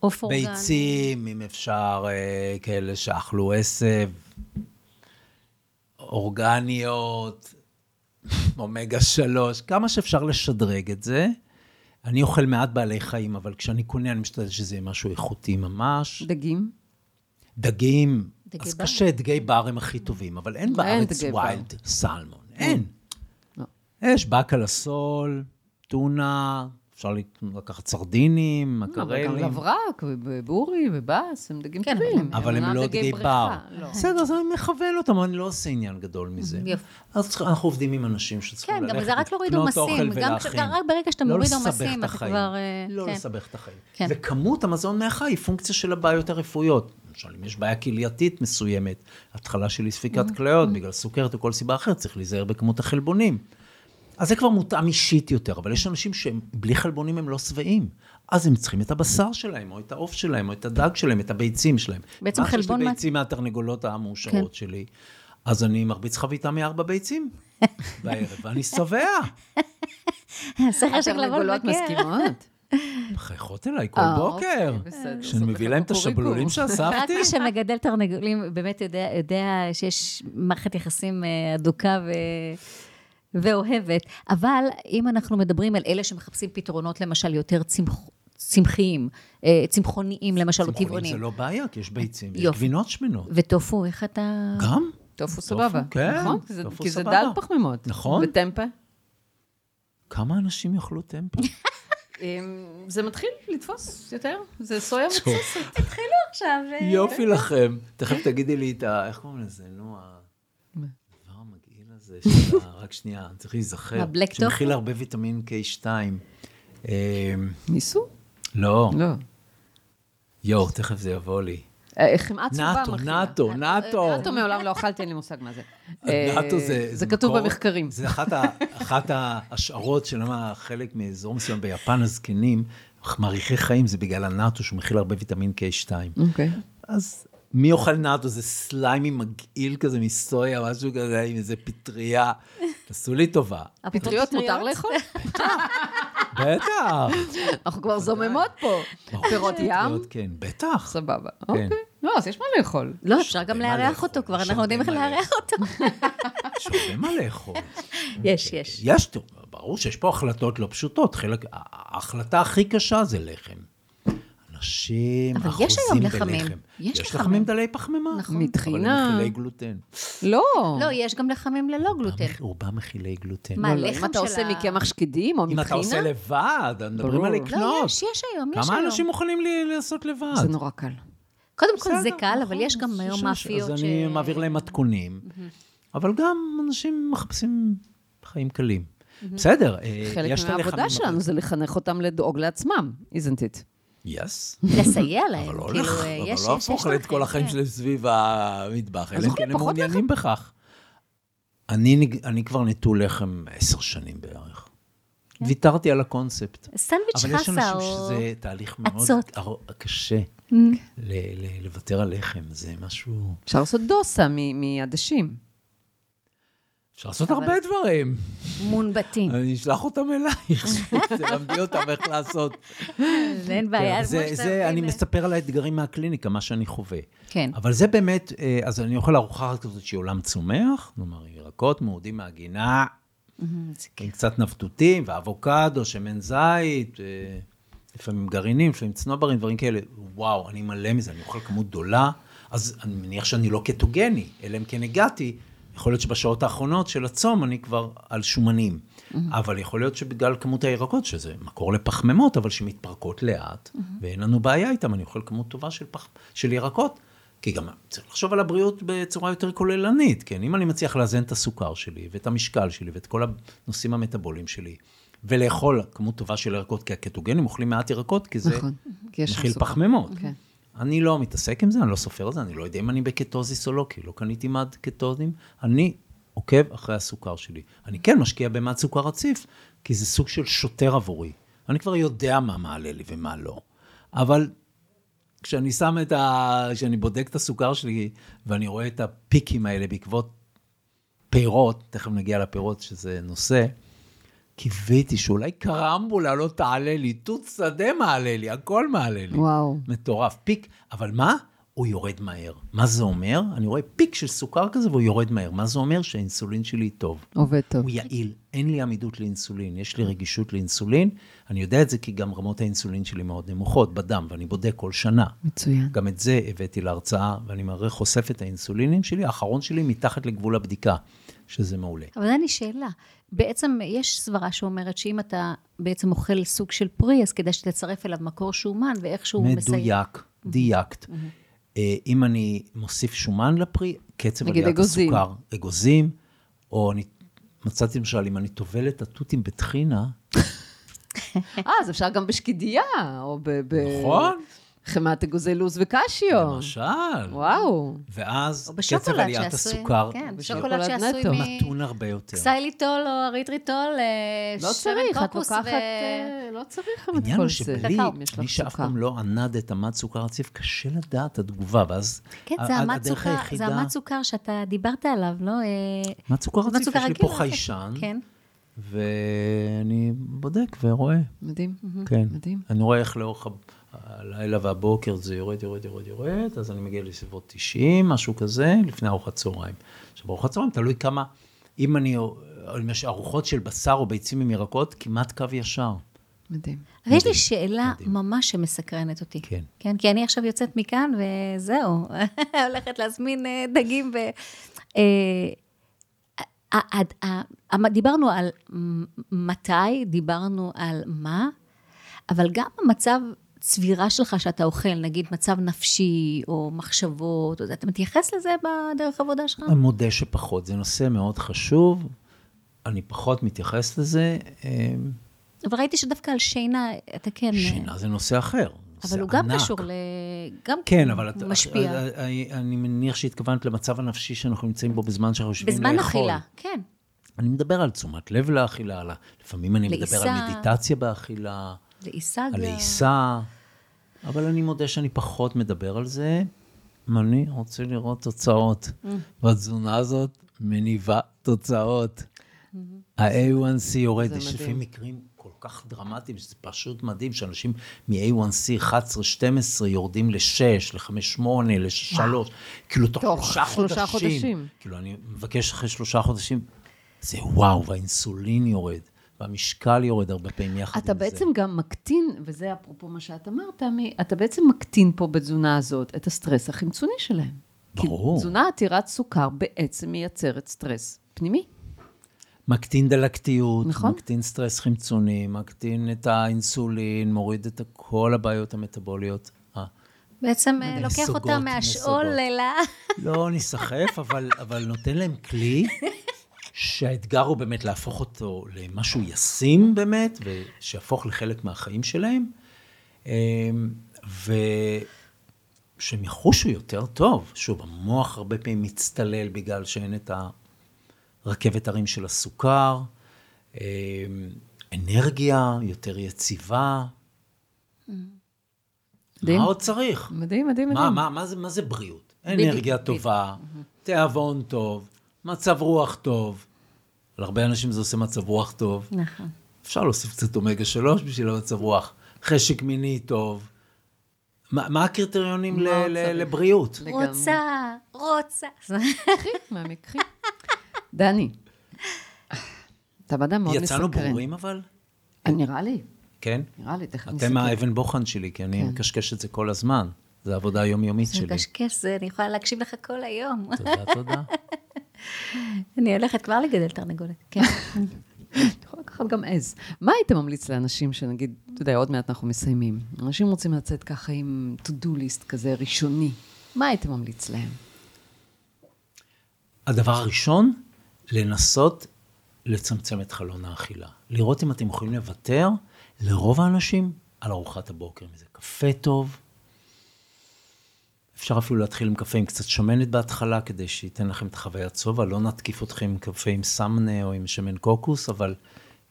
עוף אורגני. ביצים, אם אפשר, אה, כאלה שאכלו עשב, אורגניות, אומגה שלוש, כמה שאפשר לשדרג את זה. אני אוכל מעט בעלי חיים, אבל כשאני קונה, אני משתדל שזה יהיה משהו איכותי ממש. דגים? דגים, דגי אז בר? קשה, דגי בר הם הכי טובים, אבל אין אין בארץ דגי בר. ויילד סלמון, אין. לא. יש באקה לסול, טונה, אפשר לקחת סרדינים, אבל גם מקרלים. לברק, ובורי, ובאס, הם דגים כן, טובים. אבל הם לא דגי בר. לא. בסדר, אז אני מכוון אותם, אני לא עושה עניין גדול מזה. יופי. אז אנחנו עובדים עם אנשים שצריכים כן, ללכת, גם זה רק להוריד עומסים. אוכל גם רק ברגע שאתה לא מוריד עומסים, את אתה. כבר... אה, לא כן. לסבך את החיים. כן. וכמות המזון מהחי היא פונקציה של הבעיות הרפואיות. למשל, אם יש בעיה כלייתית מסוימת, התחלה של אי ספיקת Mm-hmm. כליות, בגלל סוכרת או כל סיבה אחרת, צריך להיזהר בכמות החלבונים. אז זה כבר מותאם אישית יותר, אבל יש אנשים שהם בלי חלבונים הם לא שבעים. אז הם צריכים את הבשר שלהם, או את העוף שלהם, או את הדג שלהם, את הביצים שלהם. בעצם מה, חלבון יש לי מה- ביצים מהתרנגולות המאושרות כן. שלי, אז אני מרביץ חביתה מארבע ביצים בערב, ואני שבע. השכל שלך לבוא התרנגולות לבקר. מסכימות? מחייכות אליי כל אה, בוקר. אוקיי. כשאני לעשות מביא לך להם את. השבלולים רק שאספתי. מי שמגדל תרנגולים באמת יודע, שיש מערכת יחסים אה, הדוקה ו... ואוהבת. אבל אם אנחנו מדברים על אלה שמחפשים פתרונות, למשל, יותר צמח... צמחיים, אה, צמחוניים, למשל, או צמחונים טבעונים. זה לא בעיה, כי יש ביצים, יש. גבינות שמנות. וטופו, איך אתה... גם? טופו סבבה. כן, נכון? כי זה- טופו כי זה סבבה. דל פחמימות. נכון. וטמפה? כמה אנשים יאכלו טמפה? אמ, זה מתחיל לתפוס יותר, זה סויה טוב. מבוססת. עכשיו... אה, יופי לכם. תכף תגידי לי את ה... איך קוראים לזה? נו, המגעיל הזה של ה... רק שנייה, צריך להיזכר. בלק שמכיל? הרבה ויטמין K2. אמ, ניסו? לא, לא. יואו, תכף זה יבוא לי. אה, חמאה צהובה נאטו, מכינה. נאטו, נאטו. נאטו מעולם לא אכלתי, אין לי מושג מה זה. אה, נאטו זה... זה כתוב במחקרים. זה אחת ההשערות של למה חלק מאזור מסוים ביפן הזקנים, מאריכי חיים, זה בגלל הנאטו שהוא מכיל הרבה ויטמין K2. אוקיי. אז מי אוכל נאטו? זה סליימי מגעיל כזה מסויה, משהו כזה, עם איזה פטריה. תעשו לי טובה. אפרופו פטריות מותר לאכול? בטח. אנחנו כבר זוממות פה. פירות ים? כן, בטח. סבבה. אוקיי. לא, אז יש מה לאכול. לא, אפשר גם לארח אותו כבר, אנחנו יודעים איך לארח אותו. יש הרבה מה לאכול. יש, יש. יש, ברור שיש פה החלטות לא פשוטות. ההחלטה הכי קשה זה לחם. אנשים אבל יש היום לחמים. בלחם. יש יש לחמים. דלי פחמימה. נכון. מטחינה. אבל הם מכילי גלוטן. לא. לא, יש גם לחמים ללא גלוטן. רובם מכילי גלוטן. מה, לא, לא, לחם אם אתה של עושה ה- מקמח שקדים או אם אתה עושה מטחינה, לבד, מדברים. על לא, לקנות. לא, יש, יש היום, יש כמה היום. אנשים מוכנים לי לעשות לבד? זה נורא קל. קודם כל זה קל, אבל נכון, יש גם אז היום מאפיות אז ש... אני מעביר להם מתכונים, אבל גם אנשים מחפשים חיים קלים. בסדר, אה, חלק יש את הלחמים, מהעבודה אבל- שלנו זה לחנך אותם לדאוג לעצמם, isn't it? יס. לסייע להם. אבל לא כאילו, לך- יש- אבל לא יש להפוך את כל החיים כן. שלהם סביב המטבח, אלא כן הם מעוניינים בכך. אני כבר נטול לחם עשר שנים בערך. ויתרתי על הקונספט. סנדוויץ' אבל יש חסה אנשים או... שזה תהליך מאוד קשה Mm. ל- ל- לוותר על לחם, זה משהו... אפשר לעשות דוסה מ- מעדשים. אפשר לעשות הרבה דברים. מונבטים. אני אשלח אותם אלייך, תלמדי אותם איך לעשות. אין בעיה, זה- כמו שאתה זה, אני מבין. מספר על האתגרים מהקליניקה, מה שאני חווה. כן. אבל זה באמת, אה, אז אני אוכל ארוחה כזאת שהיא עולם צומח, כלומר, ירקות מעודים מהגינה, עם קצת נפתותים, ואבוקדו, שמן זית, אה, לפעמים גרעינים, לפעמים צנוברים, דברים כאלה. וואו, אני מלא מזה, אני אוכל כמות גדולה, אז אני מניח שאני לא קטוגני, אלא אם כן הגעתי. יכול להיות שבשעות האחרונות של הצום אני כבר על שומנים. אבל יכול להיות שבגלל כמות הירקות, שזה מקור לפחמימות, אבל שמתפרקות לאט, ואין לנו בעיה איתם, אני אוכל כמות טובה של, פח, של ירקות. כי גם צריך לחשוב על הבריאות בצורה יותר כוללנית, כן? אם אני מצליח לאזן את הסוכר שלי, ואת המשקל שלי, ואת כל הנושאים המטאבוליים שלי, ולאכול כמות טובה של ירקות, כי הקטוגנים אוכלים מעט ירקות, כי זה נכון, מכיל. פחמימות. כן. אני לא מתעסק עם זה, אני לא סופר את זה, אני לא יודע אם אני בקטוזיס או לא, כי לא קניתי מד קטוזים. אני עוקב אחרי הסוכר שלי. אני כן משקיע במד סוכר רציף, כי זה סוג של שוטר עבורי. אני כבר יודע מה מעלה לי ומה לא. אבל כשאני שם את ה... כשאני בודק את הסוכר שלי, ואני רואה את הפיקים האלה בעקבות פירות, תכף נגיע לפירות שזה נושא, קיוויתי שאולי קרמבולה לא תעלה לי, תות שדה מעלה לי, הכל מעלה לי. וואו. מטורף. פיק, אבל מה? הוא יורד מהר. מה זה אומר? אני רואה פיק של סוכר כזה והוא יורד מהר. מה זה אומר? שהאינסולין שלי טוב. עובד טוב. הוא יעיל, אין לי עמידות לאינסולין, יש לי רגישות לאינסולין. אני יודע את זה כי גם רמות האינסולין שלי מאוד נמוכות בדם, ואני בודק כל שנה. מצוין. גם את זה הבאתי להרצאה, ואני מראה חושף את האינסולינים שלי, האחרון שלי מתחת לגבול הבדיקה, שזה מעולה. אבל אני שאלה. בעצם יש סברה שאומרת שאם אתה בעצם אוכל סוג של פרי, אז כדאי שתצרף אליו מקור שומן, ואיכשהו מסייע. מדויק, דייקת. אה, אם אני מוסיף שומן לפרי, קצב עליית אגוזים. הסוכר, אגוזים, או אני מצאתי למשל, אם אני טובל את התותים בטחינה, אה, אז אפשר גם בשקידיה, או ב... ב- נכון? חמת אגוזי לוז וקשיו. למשל. וואו. ואז או קצב עליית הסוכר כן, בשוקולד שוקולד שעשוי נטו. מ... מתון הרבה יותר. קסייליטול או אריתריטול, אה, לא שמן צריך, את קוקוס לוקחת... ו- אה, לא צריך את העניין כל הוא זה. שבלי, קקאו. יש מי שאף. פעם לא ענד את המד סוכר רציף, קשה לדעת את התגובה, ואז כן, ה- זה המד הדרך סוכר, זה היחידה- המד סוכר שאתה דיברת עליו, לא? אה, מד סוכר זה רציף, יש לי פה אוקיי. חיישן, כן. ואני בודק ורואה. מדהים. כן. מדהים. אני רואה איך לאורך הלילה והבוקר זה יורד, יורד, יורד, יורד, אז אני מגיע לסביבות 90, משהו כזה, לפני ארוחת צהריים. עכשיו, ארוחת צהריים תלוי כמה, אם אני, אם יש ארוחות של בשר או ביצים עם ירקות, כמעט קו ישר. מדהים. אבל יש לי שאלה מדהים. ממש שמסקרנת אותי. כן. כן, כי אני עכשיו יוצאת מכאן, וזהו, הולכת להזמין אה, דגים ו... אה, דיברנו על מתי, דיברנו על מה, אבל גם המצב צבירה שלך שאתה אוכל, נגיד מצב נפשי או מחשבות, או זה, אתה מתייחס לזה בדרך עבודה שלך? אני מודה שפחות, זה נושא מאוד חשוב, אני פחות מתייחס לזה. אה, אבל ראיתי שדווקא על שינה, אתה כן... שינה זה נושא אחר. אבל הוא גם ענק. קשור ל... גם כן, אבל את- משפיע. אני, אני מניח שהתכוונת למצב הנפשי שאנחנו נמצאים בו בזמן שאנחנו יושבים לאכול. בזמן אכילה, כן. אני מדבר על תשומת לב לאכילה, לפעמים אני מדבר לעיסה. על מדיטציה באכילה, לעיסה על גם. לעיסה, אבל אני מודה שאני פחות מדבר על זה. אני רוצה לראות תוצאות. Mm. והתזונה הזאת מניבה תוצאות. ה-A1C יורד, יש. לפעמים מקרים כל כך דרמטיים, שזה פשוט מדהים, שאנשים מ-A1C 11-12 יורדים ל-6, ל-5-8, ל-3, כאילו תוך שלושה. חודשים. כאילו, אני מבקש אחרי שלושה חודשים, זה וואו, והאינסולין יורד, והמשקל יורד הרבה פעמים יחד אתה עם בעצם זה. גם מקטין, וזה אפרופו מה שאת אמרת, מי- אתה בעצם מקטין פה בתזונה הזאת את הסטרס החמצוני שלהם. ברור. כי תזונה עתירת סוכר בעצם מייצרת סטרס פנימי. מקטין דלקתיות, נכון. מקטין סטרס חמצוני, מקטין את האינסולין, מוריד את כל הבעיות המטבוליות. אה, בעצם אה, לוקח אותה מהשאול. אלה. לא ניסחף, אבל, אבל נותן להם כלי שהאתגר הוא באמת להפוך אותו למשהו ישים באמת, ושיהפוך לחלק מהחיים שלהם, אמ, ושהם יחושו יותר טוב. שוב, המוח הרבה פעמים מצטלל בגלל שאין את הרכבת הרים של הסוכר, אמ, אנרגיה יותר יציבה. מדהים. מה עוד צריך? מדהים, מדהים, מה, מדהים. מה, מה, זה, מה זה בריאות? אנרגיה. טובה, תיאבון טוב, מצב רוח טוב. להרבה אנשים זה עושה מצב רוח טוב. נכון. אפשר להוסיף קצת אומגה 3 בשביל המצב רוח. חשק מיני טוב. מה, מה הקריטריונים ל, מה ל? לבריאות? לגמרי. רוצה, רוצה. קחי, מעמיק, קחי. דני, אתה בן אדם מאוד מסקרן. יצאנו ברורים אבל? אה, נראה לי, כן? נראה לי, תכף אתם נסתכל. האבן בוחן שלי, כי אני כן. מקשקש את זה כל הזמן. זו העבודה היומיומית זה שלי. מקשקש, זה, אני יכולה להקשיב לך כל היום. תודה, תודה. אני הולכת כבר לגדל תרנגולת. כן. את יכולה לקחת גם עז. מה היית ממליץ לאנשים שנגיד, אתה יודע, עוד מעט אנחנו מסיימים. אנשים רוצים לצאת ככה עם to-do list כזה ראשוני. מה היית ממליץ להם? הדבר הראשון, לנסות לצמצם את חלון האכילה. לראות אם אתם יכולים לוותר לרוב האנשים על ארוחת הבוקר. אם זה קפה טוב, אפשר אפילו להתחיל עם קפה עם קצת שמנת בהתחלה, כדי שייתן לכם את חוויית שובע. לא נתקיף אתכם עם קפה עם סמנה או עם שמן קוקוס, אבל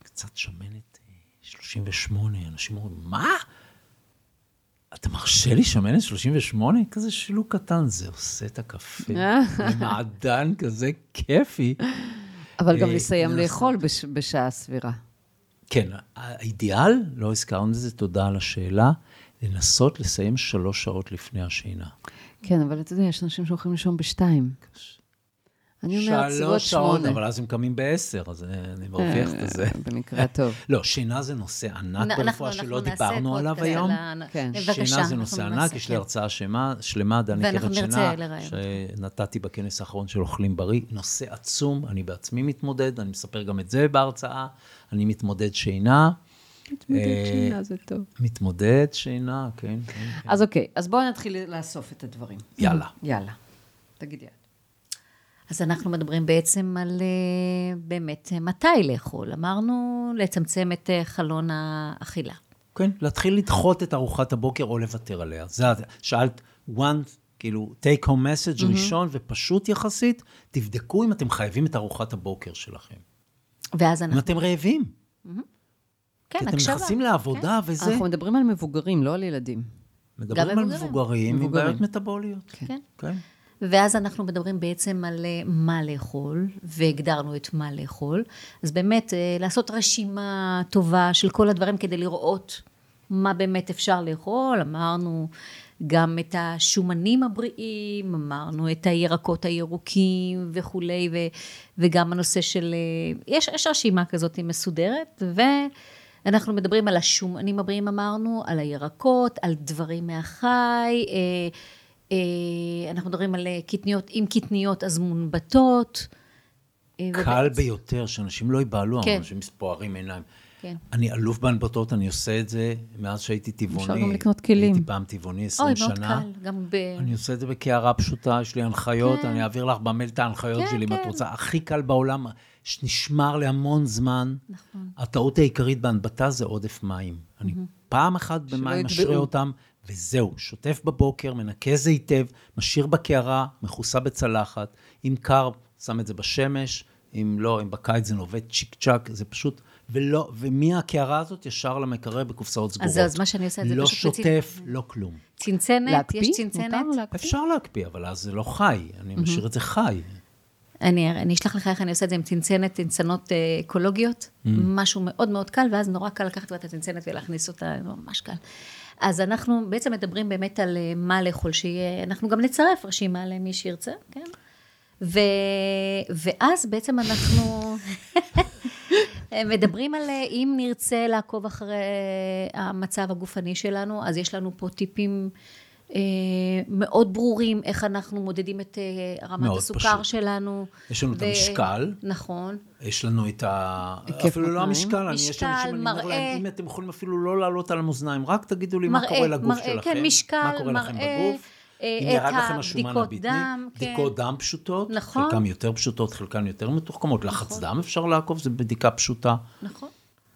קצת שמנת אה, 38. אנשים אומרים, מה? אתה מרשה לי שמנת 38? כזה שילוק קטן, זה עושה את הקפה. במעדן כזה כיפי. אבל גם אה, לסיים. לאכול בש- בשעה סבירה. כן, האידיאל, לא הזכרנו את זה, תודה על השאלה, לנסות לסיים שלוש שעות לפני השינה. כן, אבל אתה יודע, יש אנשים שהולכים לישון בשתיים. אני אומרת, סביבות שלוש שעות, שמונה. אבל אז הם קמים בעשר, אז אני מרוויח את זה. אה, במקרה הטוב. לא, שינה זה נושא ענק ברפואה אנחנו שלא דיברנו עליו היום. כן. בבקשה, שינה זה נושא ענק, יש לי כן. הרצאה שלמה, דני נרצה שינה, לראיין. שנתתי בכנס האחרון של אוכלים בריא. נושא עצום, אני בעצמי מתמודד, אני מספר גם את זה בהרצאה. אני מתמודד שינה. מתמודד אה, שינה זה טוב. מתמודד שינה, כן, כן. כן. אז אוקיי, אז בואו נתחיל לאסוף את הדברים. יאללה. יאללה. תגידי את. אז אנחנו מדברים בעצם על אה, באמת אה, מתי לאכול. אמרנו לצמצם את חלון האכילה. כן, להתחיל לדחות את ארוחת הבוקר או לוותר עליה. זה, שאלת one, כאילו, take home message ראשון ופשוט יחסית, תבדקו אם אתם חייבים את ארוחת הבוקר שלכם. ואז אם אנחנו, אתם רעבים. כן, כי אתם הקשבה. נכנסים לעבודה וזה. אנחנו מדברים על מבוגרים, לא על ילדים. מדברים על מבוגרים. מבוגרים עם. בעיות מטאבוליות. כן. כן. ואז אנחנו מדברים בעצם על אה, מה לאכול, והגדרנו את מה לאכול. אז באמת, אה, לעשות רשימה טובה של כל הדברים כדי לראות מה באמת אפשר לאכול. אמרנו גם את השומנים הבריאים, אמרנו את הירקות הירוקים וכולי, ו, וגם הנושא של... אה, יש, יש רשימה כזאת מסודרת, ואנחנו מדברים על השומנים הבריאים, אמרנו, על הירקות, על דברים מהחי. אה, אה, אנחנו מדברים על אה, קטניות, עם קטניות אז מונבטות. אה, קל ובעצם- ביותר, שאנשים לא ייבהלו, כן. אנשים מספוארים עיניים. כן. אני אלוף בהנבטות, אני עושה את זה מאז שהייתי טבעוני. אפשר גם לקנות כלים. הייתי פעם טבעוני 20 אוי, שנה. מאוד קל, גם ב... אני עושה את זה בקערה פשוטה, יש לי הנחיות, כן. אני אעביר לך במייל את ההנחיות כן, שלי, אם את כן. רוצה. הכי קל בעולם, שנשמר להמון זמן. נכון. הטעות העיקרית בהנבטה זה עודף מים. אני פעם אחת במים משרה. אותם, וזהו, שוטף בבוקר, מנקז היטב, משאיר בקערה, מכוסה בצלחת. אם קר, שם את זה בשמש, אם לא, אם בקיץ זה נובט צ'יק צ'אק, זה פשוט, ולא, ומהקערה הזאת ישר למקרר בקופסאות סגורות. זהו, אז מה שאני עושה, זה לא פשוט בצל- שוטף, לא כלום. צנצנת, להקפיא? יש צנצנת. מותר להקפיא? אפשר להקפיא, אבל אז זה לא חי, אני משאיר את זה חי. אני, אני אשלח לך איך אני עושה את זה עם צנצנת, צנצנות אה, אקולוגיות, משהו מאוד מאוד קל, ואז נורא קל לקחת את הצנצנת ולהכניס אותה, ממש קל. אז אנחנו בעצם מדברים באמת על אה, מה לאכול שיהיה, אנחנו גם נצרף רשימה למי שירצה, כן? ו, ואז בעצם אנחנו מדברים על אה, אם נרצה לעקוב אחרי המצב הגופני שלנו, אז יש לנו פה טיפים מאוד ברורים, איך אנחנו מודדים את אה, רמת הסוכר פשוט. שלנו. יש לנו את המשקל. נכון. יש לנו את ה... אפילו לא. המשקל, אני, יש משקל, אנשים, אני אומר מראה. להם, אם אתם יכולים אפילו לא לעלות על המאזניים, רק תגידו לי מה מראה, קורה לגוף מראה, שלכם. כן, משקל, מה קורה לכם מראה, בגוף. אה, אם ירד לכם השומן הבטני, דם, כן. בדיקות דם פשוטות, נכון. חלקן יותר פשוטות, חלקן יותר מתוחכמות. לחץ דם אפשר לעקוב, זו בדיקה פשוטה. נכון.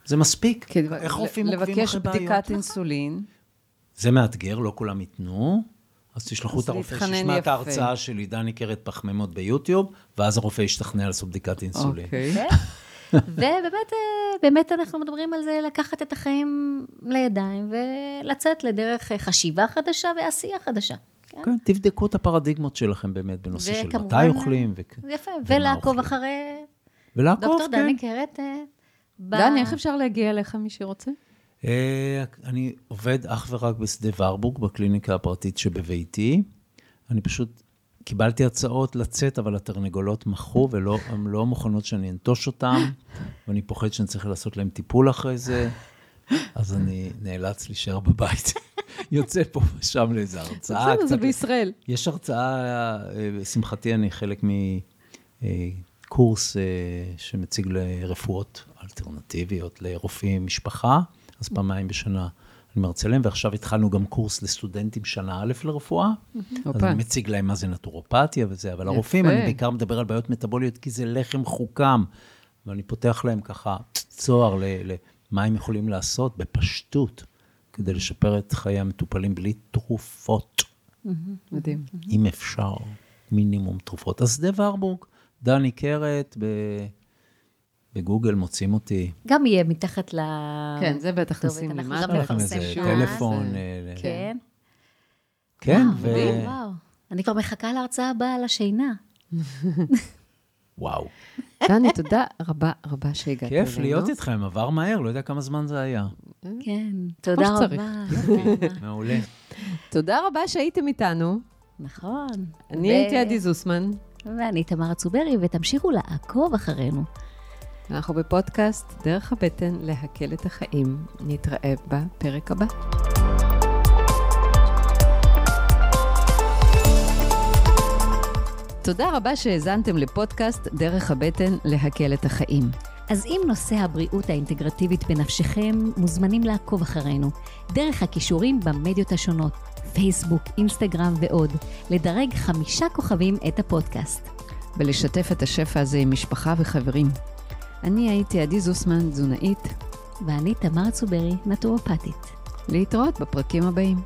זה מספיק. כן, איך רופאים עוקבים לבקש אחרי בעיות? בדיקת אינסולין. זה מאתגר, לא כולם ייתנו. אז תשלחו אז את הרופא שישמע את יפה. ההרצאה שלי, דני קרת פחמימות ביוטיוב, ואז הרופא ישתכנע לעשות בדיקת אינסולין. אוקיי. ובאמת, אה, באמת אנחנו מדברים על זה, לקחת את החיים לידיים ולצאת לדרך אה, חשיבה חדשה ועשייה חדשה. כן? כן, תבדקו את הפרדיגמות שלכם באמת בנושא של מתי אוכלים. וכ- יפה, ומה ולעקוב. אחרי ולעקוב, דוקטור כן. דני קרת. אה, ב- דני, איך אפשר להגיע אליך, מי שרוצה? אה, אני עובד אך ורק בשדה ורבורג, בקליניקה הפרטית שבביתי. אני פשוט קיבלתי הצעות לצאת, אבל התרנגולות מחו, והן לא מוכנות שאני אנטוש אותן, ואני פוחד שאני צריך לעשות להן טיפול אחרי זה, אז אני נאלץ להישאר בבית. יוצא פה ושם לאיזו הרצאה. בסדר, זה בישראל. יש הרצאה, אה, לשמחתי אני חלק מקורס אה, שמציג לרפואות אלטרנטיביות לרופאים משפחה, אז פעמיים בשנה אני מרצה להם, ועכשיו התחלנו גם קורס לסטודנטים שנה א' לרפואה, אז. אני מציג להם מה זה נטורופתיה וזה, אבל הרופאים, אני בעיקר מדבר על בעיות מטבוליות, כי זה לחם חוקם, ואני פותח להם ככה צוהר למה הם יכולים לעשות בפשטות, כדי לשפר את חיי המטופלים בלי תרופות. מדהים. אם אפשר, מינימום תרופות. אז שדה ורבורג, דני קרת, ב... בגוגל מוצאים אותי. גם יהיה מתחת ל... כן, זה בטח. נשים אנחנו למטה. גם לכם נפרסם איזה. טלפון. אה, כן. כן, וואו, ו... וואו. אני כבר מחכה להרצאה הבאה על השינה. וואו. דני, תודה רבה רבה שהגעת אלינו. כיף להיות איתכם, עבר מהר, לא יודע כמה זמן זה היה. כן, תודה. רבה. מעולה. תודה רבה שהייתם איתנו. נכון. אני הייתי עדי זוסמן. ואני תמר צוברי, ותמשיכו לעקוב אחרינו. אנחנו בפודקאסט דרך הבטן להקל את החיים. נתראה בפרק הבא. תודה רבה שהאזנתם לפודקאסט דרך הבטן להקל את החיים. אז אם נושא הבריאות האינטגרטיבית בנפשכם, מוזמנים לעקוב אחרינו, דרך הכישורים במדיות השונות, פייסבוק, אינסטגרם ועוד, לדרג חמישה כוכבים את הפודקאסט. ולשתף את השפע הזה עם משפחה וחברים. אני הייתי עדי זוסמן, תזונאית. ואני תמר צוברי, נטורופטית. להתראות בפרקים הבאים.